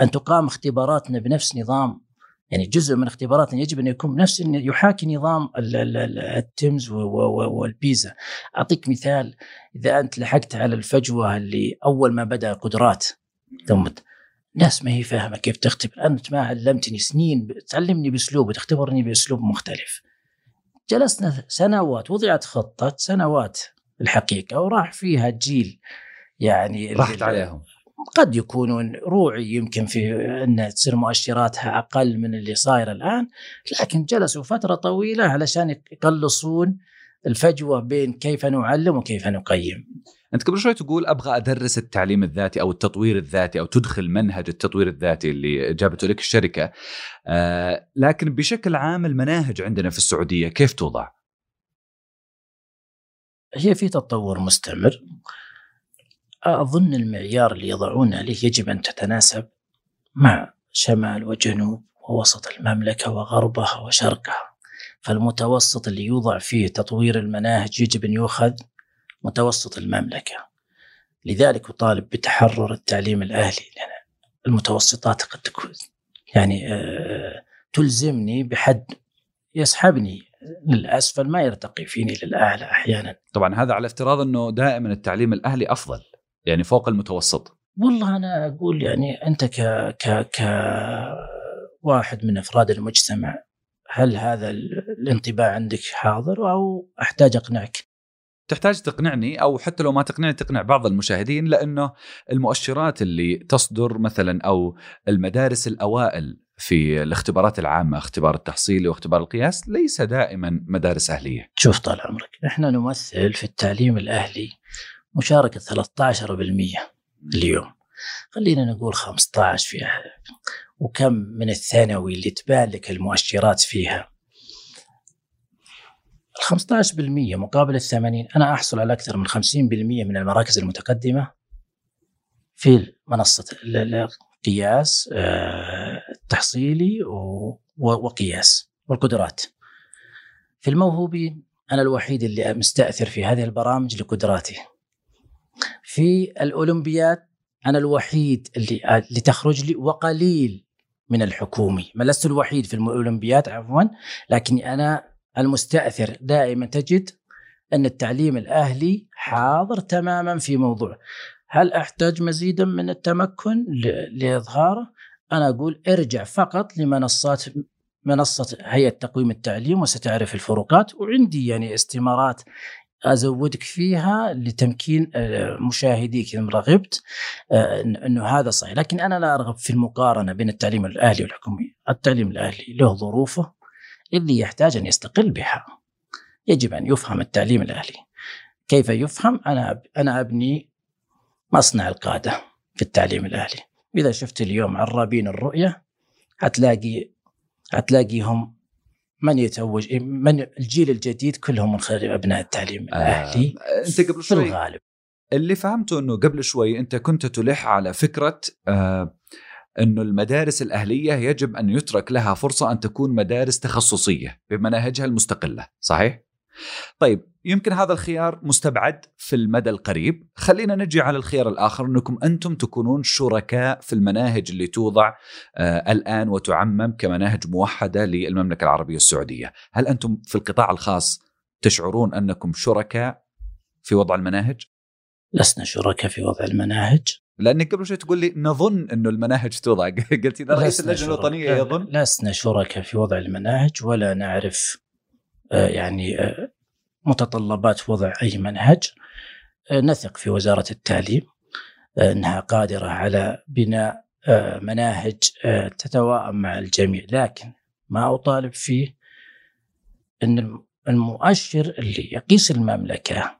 أن تقام اختباراتنا بنفس نظام يعني جزء من اختباراتنا يجب أن يكون بنفس يحاكي نظام التيمز والبيزا. أعطيك مثال إذا أنت لحقت على الفجوة اللي أول ما بدأ قدرات ثم ناس ما هي فاهمة كيف تختبر. أنت ما علمتني سنين تعلمني بأسلوب وتختبرني بأسلوب مختلف. جلسنا سنوات وضعت خطة سنوات الحقيقة وراح فيها جيل يعني راحت عليهم. قد يكونون روعي يمكن في أن تصير مؤشراتها أقل من اللي صاير الآن لكن جلسوا فترة طويلة علشان يقلصون الفجوة بين كيف نعلم وكيف نقيم. أنت قبل شوي تقول أبغى أدرس التعليم الذاتي أو التطوير الذاتي أو تدخل منهج التطوير الذاتي اللي جابته لك الشركة. آه لكن بشكل عام المناهج عندنا في السعودية كيف توضع؟ هي في تطور مستمر. أظن المعيار اللي يضعونه عليه يجب أن تتناسب مع شمال وجنوب ووسط المملكة وغربها وشرقها. فالمتوسط اللي يوضع فيه تطوير المناهج يجب أن يؤخذ متوسط المملكة. لذلك أطالب بتحرر التعليم الأهلي لأن المتوسطات قد تكون يعني آه، تلزمني بحد يسحبني. للأسفل ما يرتقي فيني للأعلى أحيانا. طبعا هذا على افتراض أنه دائما التعليم الأهلي أفضل. يعني فوق المتوسط والله أنا أقول يعني أنت ك ك ك واحد من أفراد المجتمع هل هذا الانطباع عندك حاضر أو أحتاج أقنعك تحتاج تقنعني أو حتى لو ما تقنعني تقنع بعض المشاهدين لأنه المؤشرات اللي تصدر مثلا أو المدارس الأوائل في الاختبارات العامة اختبار التحصيلي واختبار القياس ليس دائما مدارس أهلية. شوف طال عمرك إحنا نمثل في التعليم الأهلي مشاركة 13% اليوم. خلينا نقول 15 فيها وكم من الثانوي اللي تبان لك المؤشرات فيها ال 15% مقابل ال 80 أنا أحصل على أكثر من 50% من المراكز المتقدمة في منصة القياس آه، التحصيلي وقياس والقدرات. في الموهوبين أنا الوحيد اللي مستأثر في هذه البرامج لقدراتي. في الأولمبياد أنا الوحيد اللي اللي تخرج لي وقليل من الحكومي، ما لست الوحيد في الأولمبياد عفوا لكني أنا المستأثر. دائما تجد أن التعليم الأهلي حاضر تماما في موضوع. هل أحتاج مزيدا من التمكن لإظهاره؟ أنا أقول ارجع فقط لمنصات منصة هيئة تقويم التعليم وستعرف الفروقات وعندي يعني استمارات أزودك فيها لتمكين آه، مشاهديك إذا رغبت آه، إنه هذا صحيح، لكن أنا لا أرغب في المقارنة بين التعليم الاهلي والحكومي، التعليم الاهلي له ظروفه اللي يحتاج أن يستقل بها. يجب أن يفهم التعليم الأهلي كيف يفهم؟ أنا أنا أبني مصنع القادة في التعليم الأهلي إذا شفت اليوم عرابين الرؤية هتلاقي هتلاقيهم من يتوج من الجيل الجديد كلهم من خلال أبناء التعليم آه، الأهلي. آه أنت قبل شوي في الغالب. اللي فهمته إنه قبل شوي أنت كنت تلح على فكرة آه إنه المدارس الأهلية يجب أن يترك لها فرصة أن تكون مدارس تخصصية بمناهجها المستقلة، صحيح؟ طيب يمكن هذا الخيار مستبعد في المدى القريب، خلينا نجي على الخيار الآخر إنكم أنتم تكونون شركاء في المناهج اللي توضع آه الآن وتعمم كمناهج موحدة للمملكة العربية السعودية، هل أنتم في القطاع الخاص تشعرون أنكم شركاء في وضع المناهج؟ لسنا شركاء في وضع المناهج. لأنك قبل شوي تقول لي نظن إنه المناهج توضع. [laughs] قلت إذا رئيس اللجنه الوطنيه يظن. لسنا شركاء في وضع المناهج ولا نعرف يعني آه، متطلبات وضع أي منهج آه، نثق في وزارة التعليم إنها قادرة على بناء مناهج تتواءم مع الجميع. لكن ما أطالب فيه إن المؤشر اللي يقيس المملكة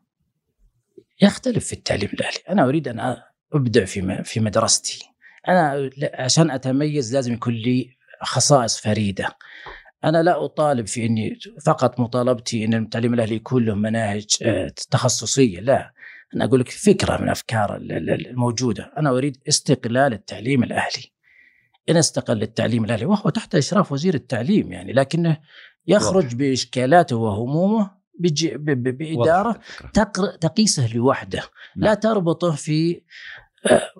يختلف في التعليم الأهلي، أنا أريد أن أبدع في في مدرستي. أنا عشان أتميز لازم يكون لي خصائص فريدة. أنا لا أطالب في إني فقط مطالبتي إن التعليم الأهلي يكون له مناهج آه، تخصصية لا. أنا أقول لك فكرة من أفكار الموجودة. أنا أريد استقلال التعليم الأهلي. إن استقل التعليم الأهلي وهو تحت إشراف وزير التعليم يعني لكنه يخرج بإشكالاته وهمومه بإدارة تقيسه لوحده. نعم. لا تربطه في آه،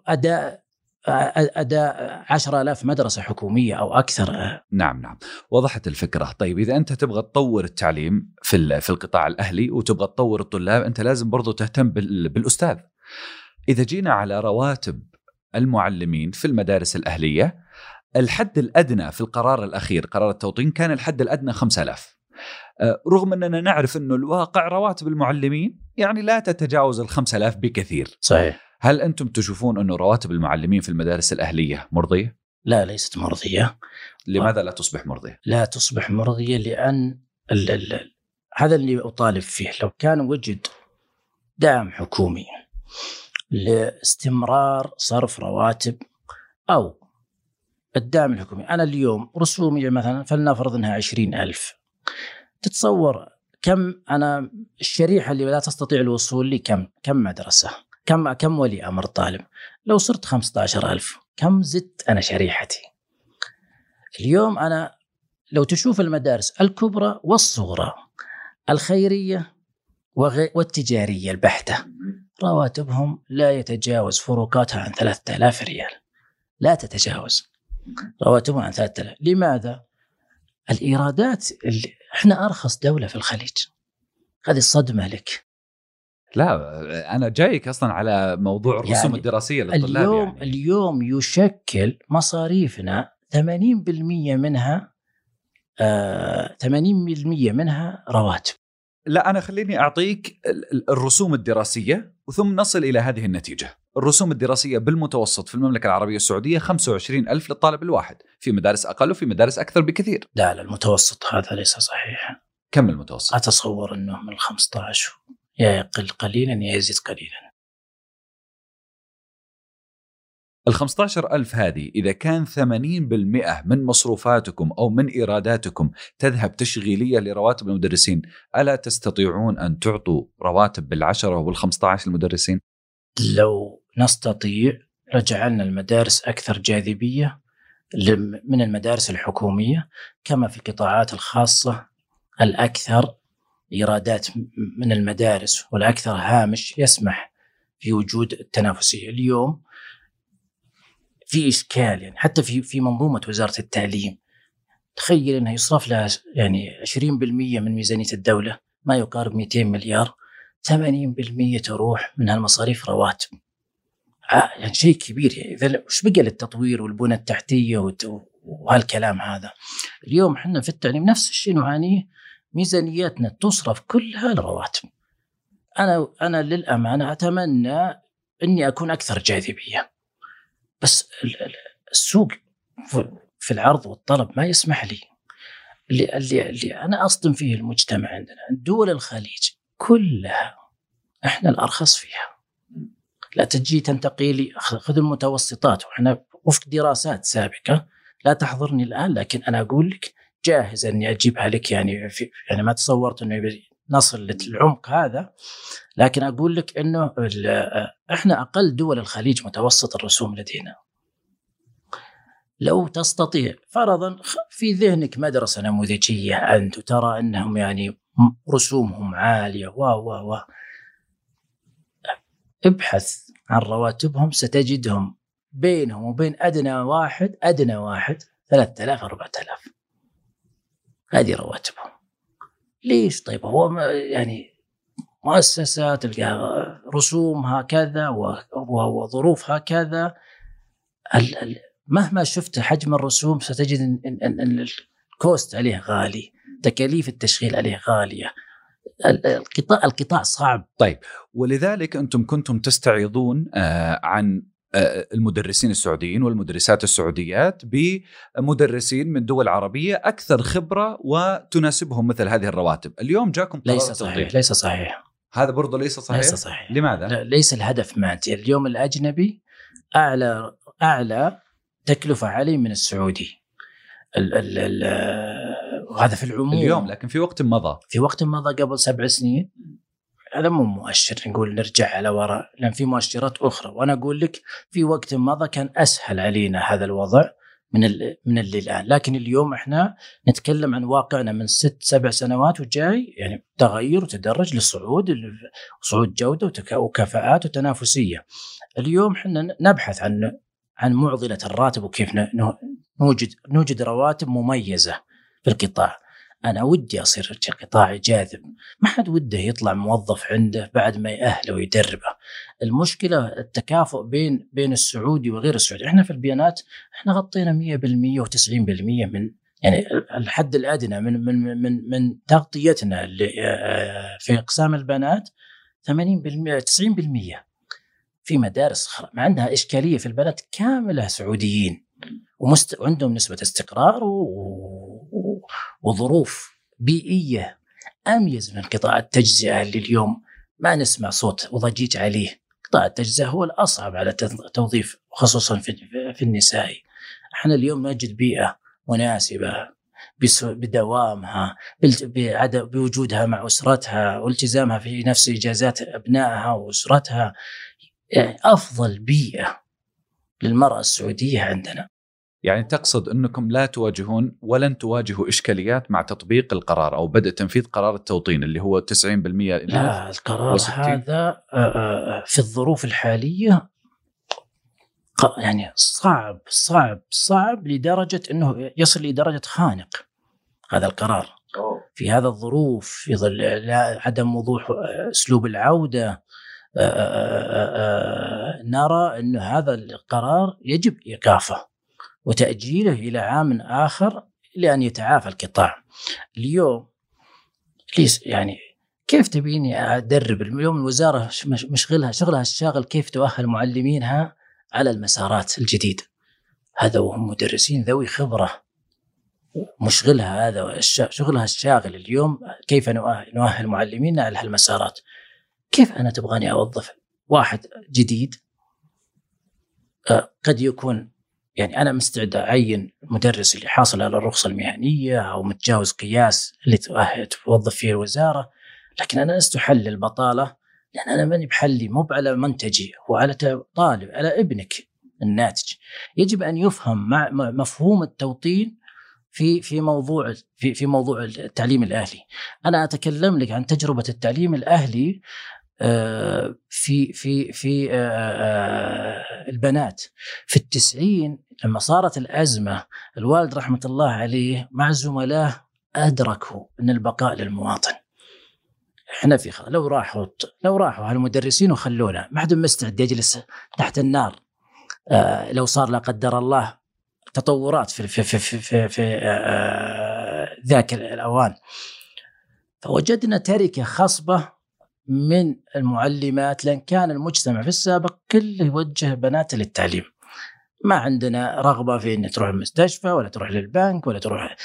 أداء آه، اداء 10000 مدرسة حكومية أو أكثر. نعم نعم. وضحت الفكرة. طيب إذا أنت تبغى تطور التعليم في في القطاع الأهلي وتبغى تطور الطلاب أنت لازم برضو تهتم بالأستاذ. إذا جينا على رواتب المعلمين في المدارس الأهلية الحد الأدنى في القرار الأخير قرار التوطين كان الحد الأدنى 5000 آه، رغم أننا نعرف إنه الواقع رواتب المعلمين يعني لا تتجاوز ال 5000 بكثير. صحيح. هل أنتم تشوفون أنه رواتب المعلمين في المدارس الأهلية مرضية؟ لا ليست مرضية. لماذا لا تصبح مرضية؟ لا تصبح مرضية لأن ال ال هذا اللي أطالب فيه لو كان وجد دعم حكومي لاستمرار صرف رواتب أو الدعم الحكومي أنا اليوم رسومي مثلا فلنفرض أنها عشرين ألف تتصور كم أنا الشريحة اللي لا تستطيع الوصول لي كم كم مدرسة كم كم ولي أمر طالب؟ لو صرت 15000 كم زدت أنا شريحتي؟ اليوم أنا لو تشوف المدارس الكبرى والصغرى الخيرية والتجارية البحتة رواتبهم لا يتجاوز فروقاتها عن 3000 ريال. لا تتجاوز. رواتبهم عن 3000 لماذا؟ الإيرادات اللي إحنا أرخص دولة في الخليج. هذه الصدمة لك. لا أنا جايك أصلا على موضوع الرسوم يعني الدراسية للطلاب اليوم يعني. اليوم يشكل مصاريفنا 80% منها آه 80% منها رواتب. لا أنا خليني أعطيك الرسوم الدراسية وثم نصل إلى هذه النتيجة. الرسوم الدراسية بالمتوسط في المملكة العربية السعودية 25 ألف للطالب الواحد في مدارس أقل وفي مدارس أكثر بكثير. لا لا المتوسط هذا ليس صحيح كم المتوسط؟ أتصور أنه من 15 يا يقل قليلا يا يزيد قليلا ال 15000 هذه إذا كان 80% من مصروفاتكم أو من إيراداتكم تذهب تشغيلية لرواتب المدرسين ألا تستطيعون أن تعطوا رواتب بالعشرة وبال15 المدرسين؟ لو نستطيع لجعلنا المدارس أكثر جاذبية من المدارس الحكومية كما في القطاعات الخاصة الأكثر إيرادات من المدارس والأكثر هامش يسمح في وجود التنافسية. اليوم في إشكال يعني حتى في في منظومة وزارة التعليم تخيل أنه يصرف لها يعني 20% من ميزانية الدولة ما يقارب 200 مليار 80% تروح من هالمصاريف رواتب. يعني شيء كبير. يعني إذا وش بقى للتطوير والبنى التحتية وهالكلام هذا؟ اليوم إحنا في التعليم نفس الشيء نعانيه ميزانياتنا تصرف كلها للرواتب أنا أنا للأمانة أتمنى إني أكون أكثر جاذبية. بس السوق في العرض والطلب ما يسمح لي. اللي اللي, اللي أنا أصدم فيه المجتمع عندنا دول الخليج كلها إحنا الأرخص فيها. لا تجي تنتقي لي خذ المتوسطات. وإحنا وفق دراسات سابقة لا تحضرني الآن لكن أنا أقول لك جاهز أني أجيبها لك يعني في يعني ما تصورت إنه نصل للعمق هذا لكن أقول لك إنه إحنا أقل دول الخليج متوسط الرسوم لدينا. لو تستطيع فرضا في ذهنك مدرسة نموذجية أنت وترى إنهم يعني رسومهم عالية و و و. ابحث عن رواتبهم ستجدهم بينهم وبين أدنى واحد أدنى واحد 3000 4000 هذه رواتبهم ليش؟ طيب هو يعني مؤسسة تلقى رسوم هكذا وظروف هكذا. مهما شفت حجم الرسوم ستجد ان الكوست عليه غالي تكاليف التشغيل عليه غالية. القطاع القطاع صعب. طيب ولذلك أنتم كنتم تستعيضون آه، عن المدرسين السعوديين والمدرسات السعوديات بمدرسين من دول عربية أكثر خبرة وتناسبهم مثل هذه الرواتب، اليوم جاكم ليس صحيح ليس صحيح. هذا برضه ليس صحيح؟ ليس صحيح. لماذا؟ لا ليس الهدف مادي، اليوم الأجنبي أعلى أعلى تكلفة عليه من السعودي. ال ال ال وهذا في العموم. اليوم لكن في وقت مضى. في وقت مضى قبل سبع سنين. هذا مو مؤشر نقول نرجع على وراء لأن في مؤشرات أخرى. وأنا أقول لك في وقت مضى كان أسهل علينا هذا الوضع من من اللي الآن. لكن اليوم إحنا نتكلم عن واقعنا من ست سبع سنوات وجاي يعني تغير وتدرج للصعود صعود جودة وكفاءات وتنافسية. اليوم إحنا نبحث عن عن معضلة الراتب وكيف نوجد نوجد رواتب مميزة في القطاع. أنا ودي أصير قطاع جاذب. ما حد وده يطلع موظف عنده بعد ما يأهله ويدربه. المشكلة التكافؤ بين بين السعودي وغير السعودي. إحنا في البيانات إحنا غطينا 100% و90% من يعني الحد الأدنى من من من من تغطيتنا في أقسام البنات 80% 90% في مدارس ما عندها إشكالية في البلد كاملة سعوديين. ومست... وعندهم نسبة استقرار و... وظروف بيئية أميز من قطاع التجزئة اللي اليوم ما نسمع صوت وضجيج عليه. قطاع التجزئة هو الأصعب على توظيف خصوصا في في النساء. إحنا اليوم نجد بيئة مناسبة بدوامها بوجودها مع أسرتها والتزامها في نفس إجازات أبنائها وأسرتها. يعني أفضل بيئة للمرأة السعودية عندنا. يعني تقصد أنكم لا تواجهون ولن تواجهوا إشكاليات مع تطبيق القرار أو بدء تنفيذ قرار التوطين اللي هو 90% لا القرار هذا في الظروف الحالية يعني صعب صعب صعب لدرجة أنه يصل لدرجه خانق هذا القرار. في هذا الظروف في ظل عدم وضوح أسلوب العودة نرى أن هذا القرار يجب إيقافه. وتأجيله إلى عام آخر لأن يتعافى القطاع. اليوم ليس يعني كيف تبيني أدرب؟ اليوم الوزارة مشغلها شغلها الشاغل كيف تؤهل معلمينها على المسارات الجديدة؟ هذا وهم مدرسين ذوي خبرة. مشغلها هذا شغلها الشاغل اليوم كيف نؤهل معلمينا على هالمسارات؟ كيف أنا تبغاني أوظف واحد جديد؟ قد يكون يعني أنا مستعد أعين مدرس اللي حاصل على الرخصة المهنية أو متجاوز قياس اللي توظف فيه الوزارة لكن أنا لست حل البطالة لأن أنا ماني بحلي مو على منتجي هو على طالب على ابنك الناتج. يجب أن يفهم مع مفهوم التوطين في في موضوع في في موضوع التعليم الأهلي. أنا أتكلم لك عن تجربة التعليم الأهلي في في في آه، آه، البنات. في التسعين لما صارت الأزمة الوالد رحمة الله عليه مع زملائه أدركوا أن البقاء للمواطن. إحنا في خ... لو راحوا لو راحوا هالمدرسين وخلونا ما حد مستعد يجلس تحت النار. آه لو صار لا قدر الله تطورات في في في في, في, في آه ذاك الأوان. فوجدنا تركة خصبة من المعلمات لأن كان المجتمع في السابق كله يوجه بناته للتعليم. ما عندنا رغبة في ان تروح المستشفى ولا تروح للبنك ولا تروح.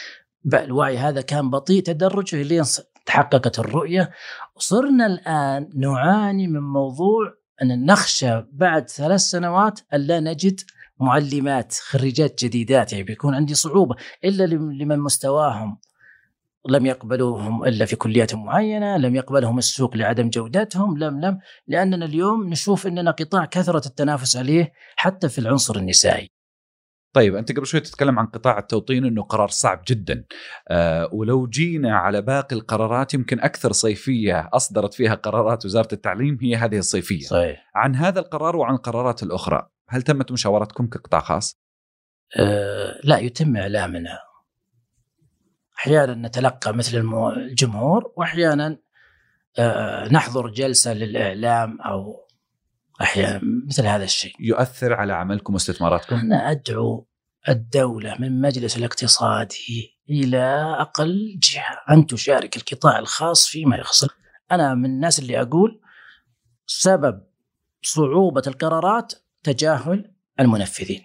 الوعي هذا كان بطيء تدرجه لين تحققت الرؤية. وصرنا الآن نعاني من موضوع أن نخشى بعد ثلاث سنوات أن لا نجد معلمات خريجات جديدات. يعني بيكون عندي صعوبة إلا لمن مستواهم. لم يقبلوهم إلا في كليات معينة، لم يقبلهم السوق لعدم جودتهم، لم لم. لأننا اليوم نشوف إننا قطاع كثرة التنافس عليه حتى في العنصر النسائي. طيب أنت قبل شوي تتكلم عن قطاع التوطين إنه قرار صعب جدا. آه ولو جينا على باقي القرارات يمكن أكثر صيفية أصدرت فيها قرارات وزارة التعليم هي هذه الصيفية. صحيح. عن هذا القرار وعن القرارات الأخرى هل تمت مشاورتكم كقطاع خاص؟ آه لا يتم إعلامنا. أحيانا نتلقى مثل الجمهور وأحيانا آه، نحضر جلسة للإعلام أو أحيانا مثل هذا الشيء. يؤثر على عملكم واستثماراتكم؟ أنا أدعو الدولة من مجلس الاقتصادي إلى أقل جهة أن تشارك القطاع الخاص فيما يخص أنا من الناس اللي أقول سبب صعوبة القرارات تجاهل المنفذين.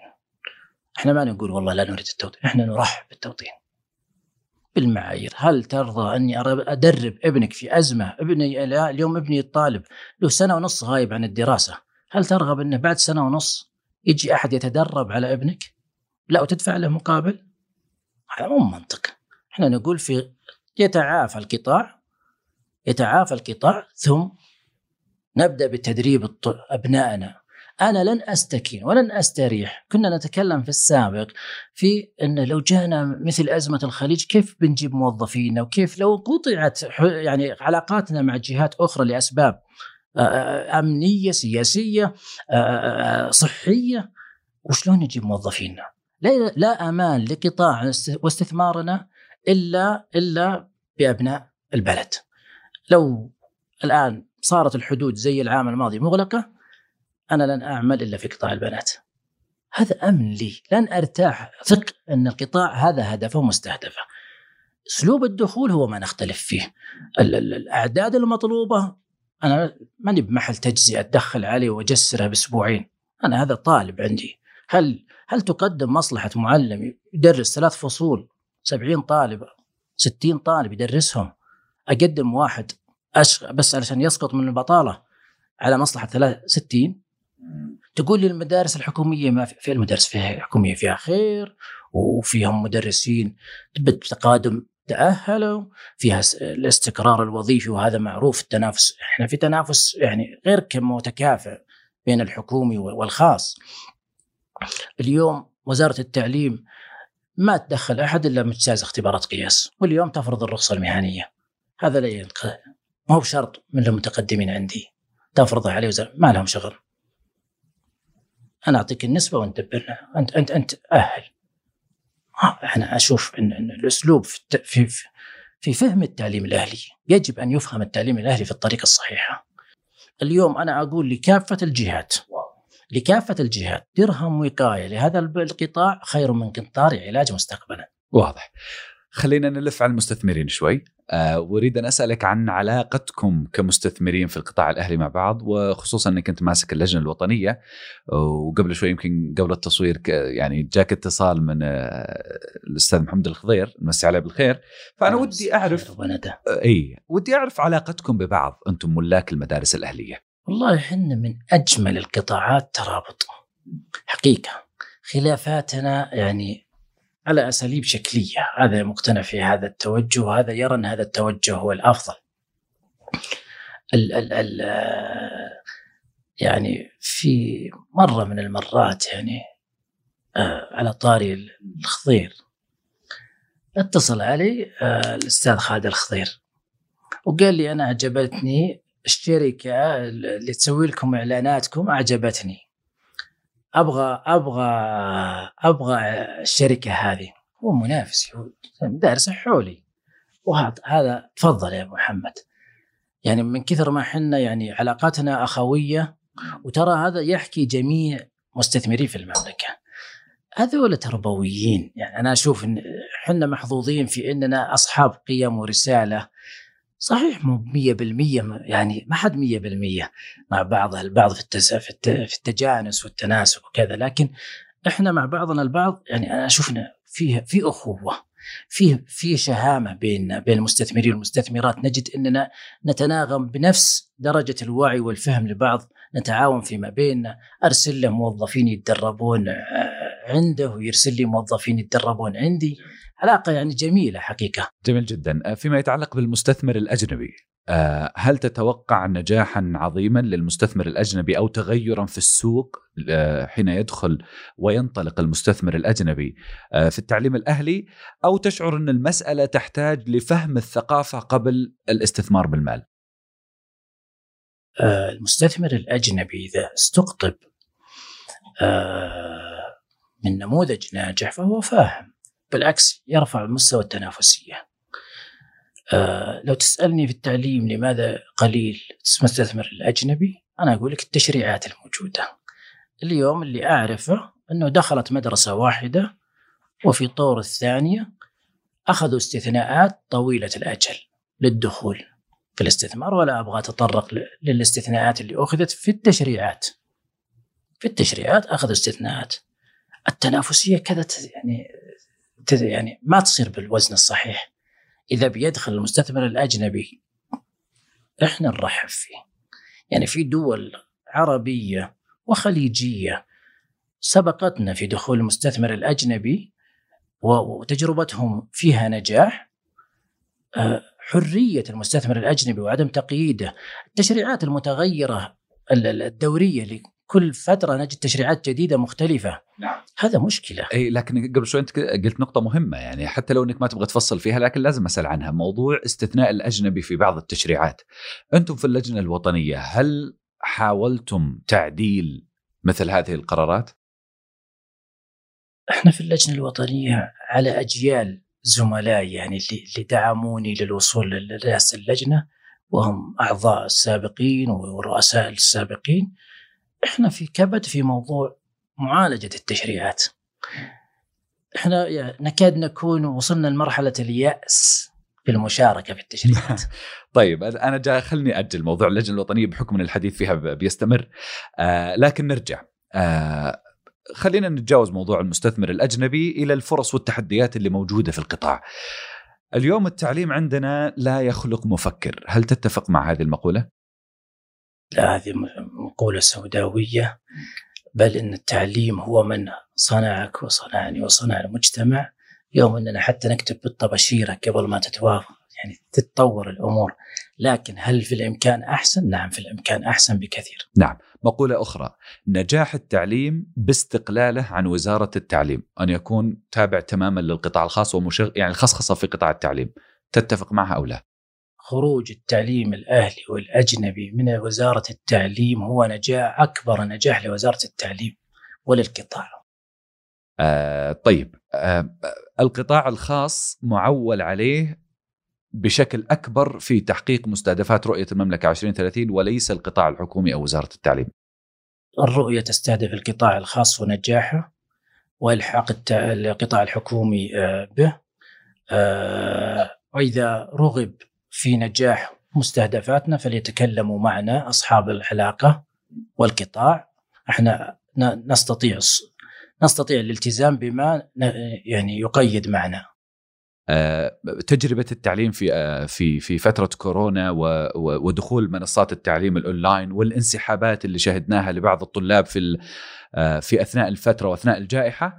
إحنا ما نقول والله لا نريد التوطين، إحنا نرحب بالتوطين. بالمعايير. هل ترضى أني أدرب ابنك في أزمة؟ ابني اليوم ابني الطالب. له سنة ونص غايب عن الدراسة. هل ترغب أنه بعد سنة ونص يجي أحد يتدرب على ابنك؟ لا وتدفع له مقابل؟ هذا مو منطق. إحنا نقول في يتعافى القطاع يتعافى القطاع ثم نبدأ بتدريب أبنائنا. أنا لن أستكين ولن أستريح. كنا نتكلم في السابق في أن لو جانا مثل أزمة الخليج كيف بنجيب موظفين؟ وكيف لو قطعت يعني علاقاتنا مع جهات أخرى لأسباب أمنية سياسية صحية وشلون نجيب موظفينا لا لا أمان لقطاع واستثمارنا إلا إلا بأبناء البلد. لو الآن صارت الحدود زي العام الماضي مغلقة أنا لن أعمل إلا في قطاع البنات. هذا أمن لي. لن أرتاح. ثق أن القطاع هذا هدفه مستهدفة. أسلوب الدخول هو ما نختلف فيه. الأعداد المطلوبة. أنا ماني بمحل تجزئة. أدخل عليه وأجسرها بأسبوعين. أنا هذا طالب عندي. هل هل تقدم مصلحة معلم يدرس ثلاث فصول؟ سبعين طالب ستين طالب يدرسهم. أقدم واحد. بس علشان يسقط من البطالة على مصلحة 63 تقول لي المدارس الحكومية ما في, في المدارس فيها الحكوميه فيها خير وفيهم مدرسين بتقادم تأهلوا فيها الاستقرار الوظيفي وهذا معروف التنافس إحنا في تنافس يعني غير متكافئ بين الحكومي والخاص. اليوم وزارة التعليم ما تدخل أحد إلا مجتاز اختبارات قياس واليوم تفرض الرخصة المهنية. هذا لا ما هو بشرط من المتقدمين عندي تفرضه عليه وزارة ما لهم شغل. أنا أعطيك النسبة وأنت دبرنا أنت أنت أنت أهل إحنا أشوف ان, إن الأسلوب في, في في فهم التعليم الأهلي يجب أن يفهم التعليم الأهلي في الطريقة الصحيحة. اليوم أنا أقول لكافة الجهات لكافة الجهات درهم وقاية لهذا القطاع خير من قنطار علاج مستقبلا. واضح. خلينا نلف على المستثمرين شوي وأريد أن أسألك عن علاقتكم كمستثمرين في القطاع الأهلي مع بعض وخصوصا إنك أنت ماسك اللجنة الوطنية. وقبل شوي يمكن قبل التصوير يعني جاك اتصال من آه، الأستاذ محمد الخضير. نمسي عليه بالخير. فأنا ودي أعرف إي ودي أعرف علاقتكم ببعض أنتم ملاك المدارس الأهلية. والله إحنا من أجمل القطاعات ترابط حقيقة. خلافاتنا يعني على أساليب شكلية، هذا مقتنع في هذا التوجه وهذا يرى أن هذا التوجه هو الأفضل. ال ال ال يعني في مرة من المرات يعني آه، على طاري الخضير. اتصل علي آه، الأستاذ خالد الخضير وقال لي أنا عجبتني الشركة اللي تسوي لكم إعلاناتكم أعجبتني. أبغى أبغى أبغى الشركة هذه. هو منافسي هو دارس حولي وهذا هذا تفضل يا محمد. يعني من كثر ما إحنا يعني علاقاتنا أخوية وترى هذا يحكي جميع مستثمرين في المملكة. هذول تربويين. يعني أنا أشوف إن إحنا محظوظين في إننا أصحاب قيم ورسالة. صحيح مو 100% يعني ما حد 100% مع بعض البعض في في التجانس والتناسق وكذا لكن إحنا مع بعضنا البعض يعني أنا أشوف فيه في أخوة في في شهامة بيننا بين المستثمرين والمستثمرات. نجد إننا نتناغم بنفس درجة الوعي والفهم لبعض نتعاون فيما بيننا. أرسل له موظفين يتدربون آه، عنده ويرسل لي موظفين يتدربون عندي. علاقة يعني جميلة حقيقة. جميل جدا، فيما يتعلق بالمستثمر الأجنبي آه، هل تتوقع نجاحا عظيما للمستثمر الأجنبي أو تغيرا في السوق آه، حين يدخل وينطلق المستثمر الأجنبي آه، في التعليم الأهلي أو تشعر أن المسألة تحتاج لفهم الثقافة قبل الاستثمار بالمال؟ المستثمر الأجنبي إذا استقطب من نموذج ناجح فهو فاهم بالعكس يرفع مستوى التنافسية. آه لو تسألني في التعليم لماذا قليل المستثمر الأجنبي أنا أقول لك التشريعات الموجودة. اليوم اللي أعرفه إنه دخلت مدرسة واحدة وفي طور الثانية أخذوا استثناءات طويلة الأجل للدخول في الاستثمار ولا أبغى أتطرق للاستثناءات اللي أخذت في التشريعات. في التشريعات أخذوا استثناءات. التنافسية كذا يعني يعني ما تصير بالوزن الصحيح إذا بيدخل المستثمر الأجنبي. إحنا نرحب فيه. يعني في دول عربية وخليجية سبقتنا في دخول المستثمر الأجنبي وتجربتهم فيها نجاح. آه، حرية المستثمر الأجنبي وعدم تقييده. التشريعات المتغيرة الدورية كل فترة نجد تشريعات جديدة مختلفة. نعم. هذا مشكلة. إي لكن قبل شوي أنت قلت نقطة مهمة يعني حتى لو إنك ما تبغى تفصل فيها لكن لازم أسأل عنها. موضوع استثناء الأجنبي في بعض التشريعات. أنتم في اللجنة الوطنية هل حاولتم تعديل مثل هذه القرارات؟ إحنا في اللجنة الوطنية على أجيال زملائي يعني اللي اللي دعموني للوصول لرئاسه اللجنة وهم أعضاء السابقين والرؤساء السابقين. إحنا في كبد في موضوع معالجة التشريعات. إحنا نكاد نكون وصلنا لمرحلة اليأس في المشاركة في التشريعات. [laughs] طيب أنا جاي خلني أجل موضوع اللجنة الوطنية بحكم إن الحديث فيها بيستمر آه لكن نرجع آه خلينا نتجاوز موضوع المستثمر الأجنبي إلى الفرص والتحديات اللي موجودة في القطاع. اليوم التعليم عندنا لا يخلق مفكر هل تتفق مع هذه المقولة؟ لا هذه مقولة سوداوية بل إن التعليم هو من صنعك وصنعني وصنع المجتمع يوم إننا حتى نكتب بالطباشيره قبل ما تتوافق يعني تتطور الأمور لكن هل في الإمكان أحسن؟ نعم في الإمكان أحسن بكثير. نعم، مقولة أخرى نجاح التعليم باستقلاله عن وزارة التعليم، أن يكون تابع تماما للقطاع الخاص ومشغ يعني الخصخصة في قطاع التعليم. تتفق معها أو لا؟ خروج التعليم الأهلي والأجنبي من وزارة التعليم هو نجاح أكبر نجاح لوزارة التعليم وللقطاع. آه طيب آه القطاع الخاص معول عليه بشكل أكبر في تحقيق مستهدفات رؤية المملكة 2030 وليس القطاع الحكومي أو وزارة التعليم. الرؤية تستهدف القطاع الخاص ونجاحه والحاق القطاع الحكومي آه، به آه، وإذا رغب في نجاح مستهدفاتنا فليتكلموا معنا أصحاب العلاقة والقطاع. إحنا نستطيع نستطيع الالتزام بما يعني يقيد معنا. آه، تجربة التعليم في آه، في في فترة كورونا ودخول منصات التعليم الأونلاين والانسحابات اللي شهدناها لبعض الطلاب في آه، في أثناء الفترة وأثناء الجائحة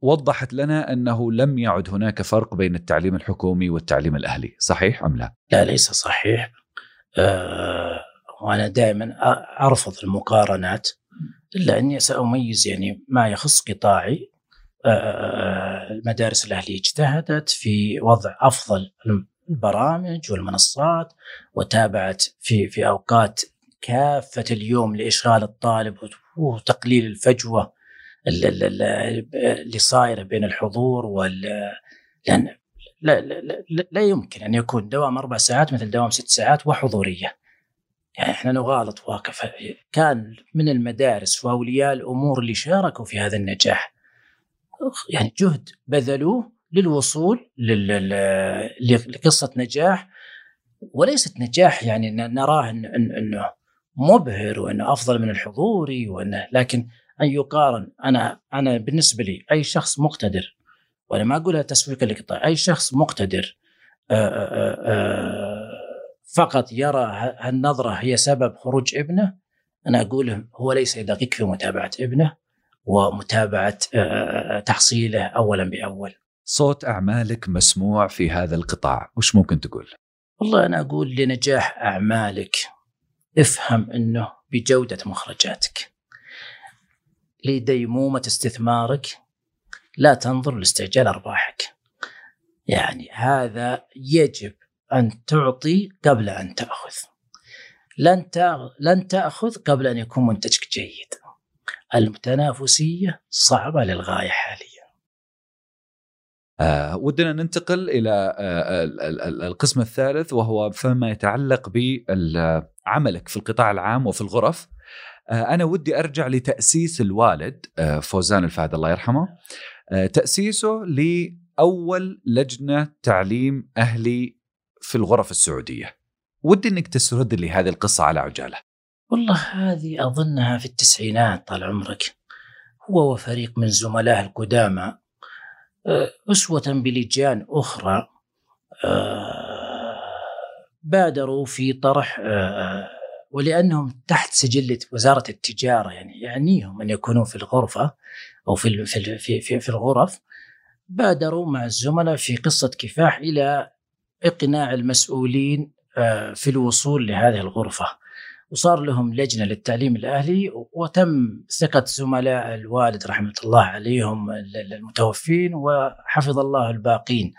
وضحت لنا أنه لم يعد هناك فرق بين التعليم الحكومي والتعليم الأهلي، صحيح أم لا؟ لا ليس صحيح. وأنا دائما أرفض المقارنات إلا أني سأميز يعني ما يخص قطاعي آه، آه، المدارس الأهلية اجتهدت في وضع أفضل البرامج والمنصات وتابعت في في أوقات كافة اليوم لإشغال الطالب وتقليل الفجوة اللي صايرة بين الحضور وال لأن لا, لا, لا يمكن أن يكون دوام أربع ساعات مثل دوام ست ساعات وحضورية. يعني إحنا نغالط واقف. كان من المدارس وأولياء الأمور اللي شاركوا في هذا النجاح. يعني جهد بذلوه للوصول لقصة نجاح. وليست نجاح يعني نراه إنه مبهر وإنه أفضل من الحضوري وانه لكن أن يقارن أنا أنا بالنسبة لي أي شخص مقتدر وأنا ما أقولها تسويقا للقطاع أي شخص مقتدر آآ آآ فقط يرى هالنظرة هي سبب خروج ابنه أنا أقول هو ليس دقيق في متابعة ابنه ومتابعة آه، آه، آه، تحصيله اولا بأول. صوت أعمالك مسموع في هذا القطاع، وش ممكن تقول؟ والله أنا أقول لنجاح أعمالك افهم إنه بجودة مخرجاتك. لديمومة استثمارك لا تنظر لاستعجال أرباحك. يعني هذا يجب أن تعطي قبل أن تأخذ. لن لن تأخذ قبل أن يكون منتجك جيد. المتنافسية صعبة للغاية حاليا آه ودنا ننتقل إلى آه القسم الثالث وهو فيما يتعلق بعملك في القطاع العام وفي الغرف آه أنا ودي أرجع لتأسيس الوالد آه فوزان الفهد الله يرحمه. آه تأسيسه لأول لجنة تعليم أهلي في الغرف السعودية. ودي أنك تسرد لي هذه القصة على عجالة. والله هذه أظنها في التسعينات طال عمرك. هو وفريق من زملائه القدامى أسوة بلجان أخرى آه، بادروا في طرح آه، ولأنهم تحت سجلة وزارة التجارة يعني يعنيهم أن يكونوا في الغرفة أو في في في, في الغرف بادروا مع الزملاء في قصة كفاح إلى إقناع المسؤولين في الوصول لهذه الغرفة. وصار لهم لجنة للتعليم الأهلي وتم ثقة زملاء الوالد رحمة الله عليهم المتوفين وحفظ الله الباقين.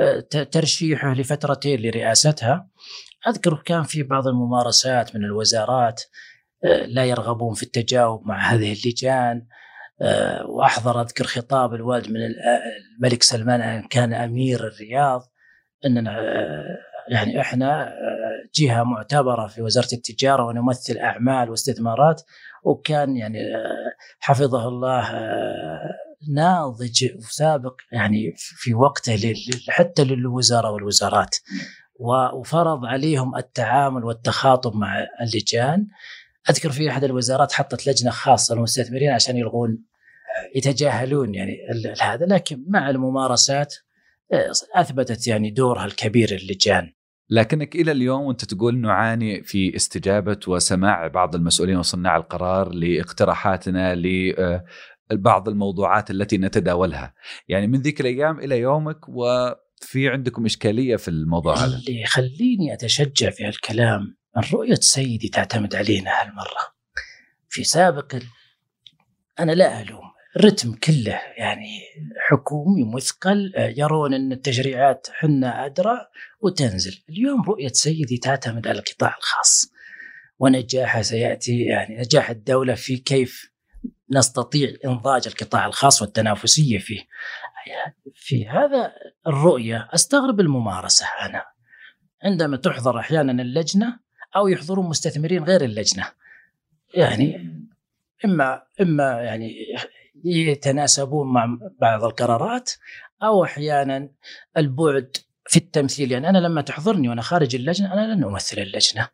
أه، ترشيحه لفترتين لرئاستها. اذكر كان في بعض الممارسات من الوزارات أه، لا يرغبون في التجاوب مع هذه اللجان أه، وأحضر أذكر خطاب الوالد من الملك سلمان كان أمير الرياض إننا يعني إحنا آه، جهة معتبرة في وزارة التجارة ونمثل أعمال واستثمارات وكان يعني آه، حفظه الله آه، ناضج وسابق يعني في وقته حتى للوزراء والوزارات. وفرض عليهم التعامل والتخاطب مع اللجان. أذكر في أحد الوزارات حطت لجنة خاصة للمستثمرين عشان يلغون يتجاهلون يعني هذا لكن مع الممارسات أثبتت يعني دورها الكبير اللجان لكنك إلى اليوم وأنت تقول نعاني في استجابة وسماع بعض المسؤولين وصناع القرار لاقتراحاتنا لبعض الموضوعات التي نتداولها، يعني من ذيك الأيام إلى يومك وفي عندكم إشكالية في الموضوع هذا. اللي يخليني أتشجع في هالكلام. ان رؤيه سيدي تعتمد علينا هالمرة. في سابق أنا لا ألوم. الرتم كله يعني حكومي مثقل. يرون إن التشريعات حنا أدرى وتنزل. اليوم رؤية سيدي تعتمد على القطاع الخاص. ونجاحها سيأتي يعني نجاح الدولة في كيف نستطيع إنضاج القطاع الخاص والتنافسية فيه. في هذا الرؤية أستغرب الممارسة أنا. عندما تحضر أحيانا اللجنة أو يحضرون مستثمرين غير اللجنة. يعني إما إما يعني يتناسبون مع بعض القرارات أو أحيانا البعد في التمثيل. يعني أنا لما تحضرني وأنا خارج اللجنة أنا لن أمثل اللجنة.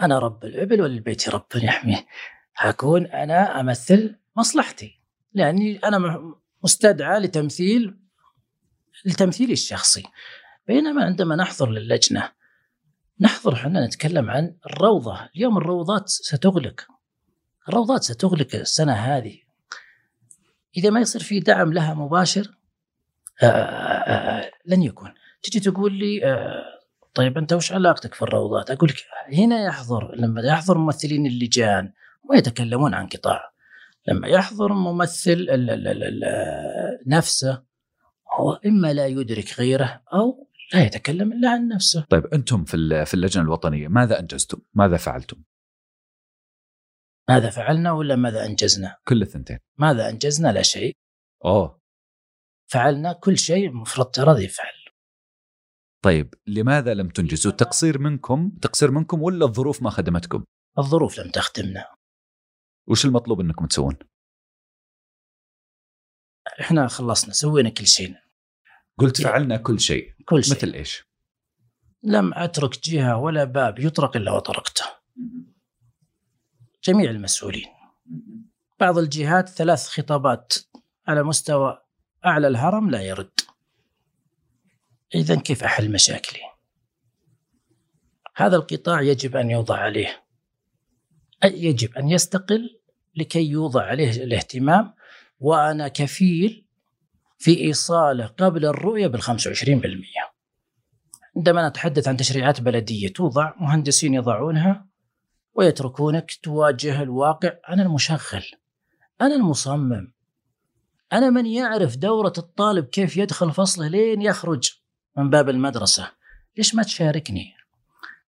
أنا رب الإبل وللبيت رب يحميه. أكون أنا أمثل مصلحتي. لأني أنا مستدعى لتمثيل لتمثيلي الشخصي. بينما عندما نحضر للجنة نحضر إحنا نتكلم عن الروضة. اليوم الروضات ستغلق. الروضات ستغلق السنة هذه. إذا ما يصير في دعم لها مباشر آآ آه، آآ آه، آه، لن يكون. تجي تقول لي طيب أنت وش علاقتك في الروضات؟ أقول لك هنا يحضر لما يحضر ممثلين اللجان ويتكلمون عن قطاع. لما يحضر ممثل نفسه هو إما لا يدرك غيره أو لا يتكلم إلا عن نفسه. طيب أنتم في في اللجنة الوطنية ماذا أنجزتم؟ ماذا فعلتم؟ ماذا فعلنا ولا ماذا أنجزنا؟ كل الثنتين. ماذا أنجزنا؟ لا شيء. أوه فعلنا كل شيء المفروض ترى يفعل. طيب لماذا لم تنجزوا؟ تقصير منكم تقصير منكم ولا الظروف ما خدمتكم؟ الظروف لم تخدمنا. وش المطلوب إنكم تسوون؟ إحنا خلصنا سوينا كل شيء. قلت فعلنا كل شيء. كل شيء. مثل إيش؟ لم أترك جهة ولا باب يطرق إلا وطرقته. جميع المسؤولين. بعض الجهات ثلاث خطابات على مستوى أعلى الهرم لا يرد. إذا كيف أحل مشاكلي؟ هذا القطاع يجب أن يوضع عليه يجب أن يستقل لكي يوضع عليه الاهتمام وأنا كفيل في إيصاله قبل الرؤية بال 25%. عندما نتحدث عن تشريعات بلدية توضع مهندسين يضعونها ويتركونك تواجه الواقع. أنا المشغل أنا المصمم أنا من يعرف دورة الطالب كيف يدخل فصله لين يخرج من باب المدرسة. ليش ما تشاركني؟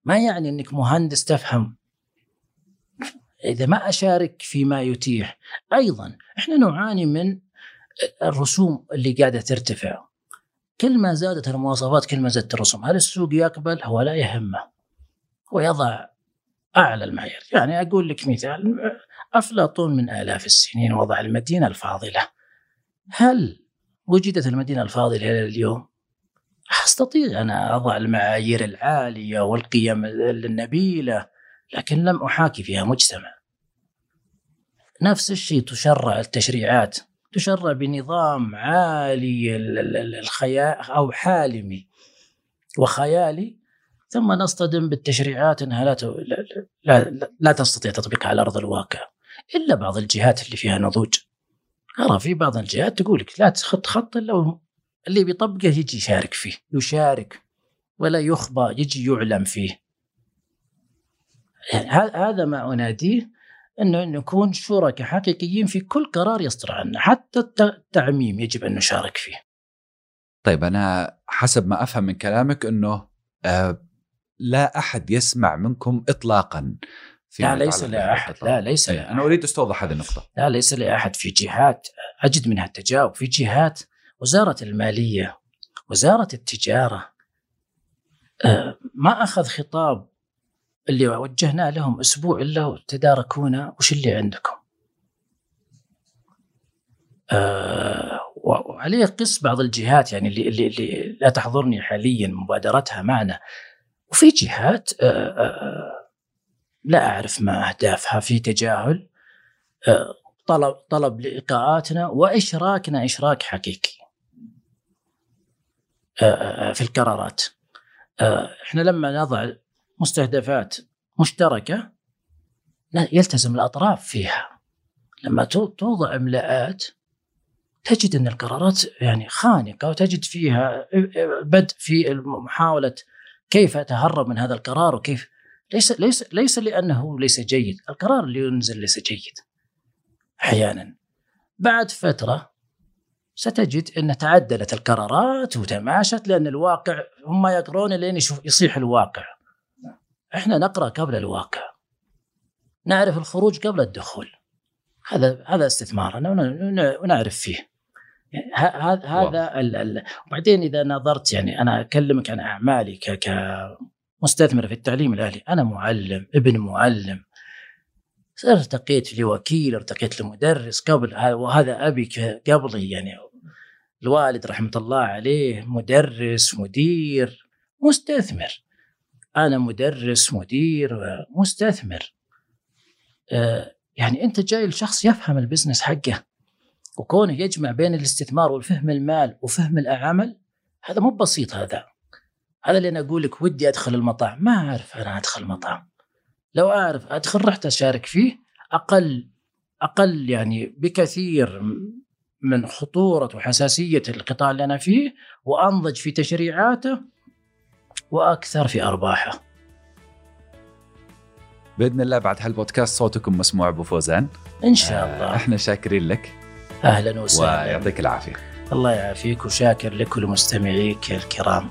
ما يعني إنك مهندس تفهم إذا ما أشارك فيما يتيح. أيضا إحنا نعاني من الرسوم اللي قاعدة ترتفع. كل ما زادت المواصفات كل ما زادت الرسوم. هل السوق يقبل؟ هو لا يهمه. ويضع أعلى المعايير يعني أقول لك مثال. أفلاطون من آلاف السنين وضع المدينة الفاضلة. هل وجدت المدينة الفاضلة إلى اليوم؟ أستطيع أنا أضع المعايير العالية والقيم النبيلة. لكن لم أحاكي فيها مجتمع. نفس الشيء تشرع التشريعات تشرع بنظام عالي الخيال أو حالمي وخيالي ثم نصطدم بالتشريعات إنها لا لا, لا تستطيع تطبيقها على أرض الواقع. إلا بعض الجهات اللي فيها نضوج. ارى في بعض الجهات تقول لك لا تخط خط إلا اللي بيطبقه يجي يشارك فيه يشارك ولا يخبى يجي يعلم فيه. هذا ما أناديه أنه نكون شركاء حقيقيين في كل قرار يصدر عنا حتى التعميم يجب أن نشارك فيه. طيب أنا حسب ما أفهم من كلامك أنه آه لا أحد يسمع منكم اطلاقا في لا ليس لاحد لا ليس لا إيه، أنا أريد أستوضح هذه النقطة. لا ليس لاحد في جهات أجد منها التجاوب. في جهات وزارة المالية وزارة التجارة آه ما أخذ خطاب اللي وجهنا لهم أسبوع إلا تداركونا وش اللي عندكم. آه وعليه قس بعض الجهات يعني اللي, اللي, اللي لا تحضرني حاليا مبادرتها معنا وفي جهات آه آه لا أعرف ما أهدافها في تجاهل آه طلب طلب لقاءاتنا وإشراكنا إشراك حقيقي. في القرارات إحنا لما نضع مستهدفات مشتركة يلتزم الأطراف فيها لما توضع املاءات تجد أن القرارات يعني خانقة وتجد فيها بدء في محاولة كيف أتهرب من هذا القرار وكيف ليس ليس ليس لأنه ليس جيد، القرار اللي ينزل ليس جيد. أحيانا بعد فترة ستجد أن تعدلت القرارات وتماشت لأن الواقع هم يقرون لين يشوف يصيح الواقع. إحنا نقرأ قبل الواقع. نعرف الخروج قبل الدخول. هذا هذا استثمارنا ونعرف فيه. هذا هذا وبعدين إذا نظرت يعني أنا أكلمك عن أعمالي كمستثمر في التعليم الاهلي أنا معلم ابن معلم ارتقيت لوكيل ارتقيت لمدرس قبل وهذا أبي قبلي يعني الوالد رحمة الله عليه مدرس مدير مستثمر أنا مدرس مدير مستثمر. آه، يعني أنت جاي لشخص يفهم البزنس حقه وكونه يجمع بين الاستثمار والفهم المال وفهم العمل هذا مو بسيط هذا. هذا اللي أنا أقول لك ودي أدخل المطاعم ما أعرف أنا أدخل مطعم لو أعرف أدخل رحت أشارك فيه. أقل أقل يعني بكثير من خطورة وحساسية القطاع اللي أنا فيه وأنضج في تشريعاته وأكثر في أرباحه. بإذن الله بعد هالبودكاست صوتكم مسموع أبو فوزان. إن شاء الله. آه إحنا شاكرين لك. أهلا وسهلا ويعطيك العافية الله يعافيك وشاكر لكل مستمعيك الكرام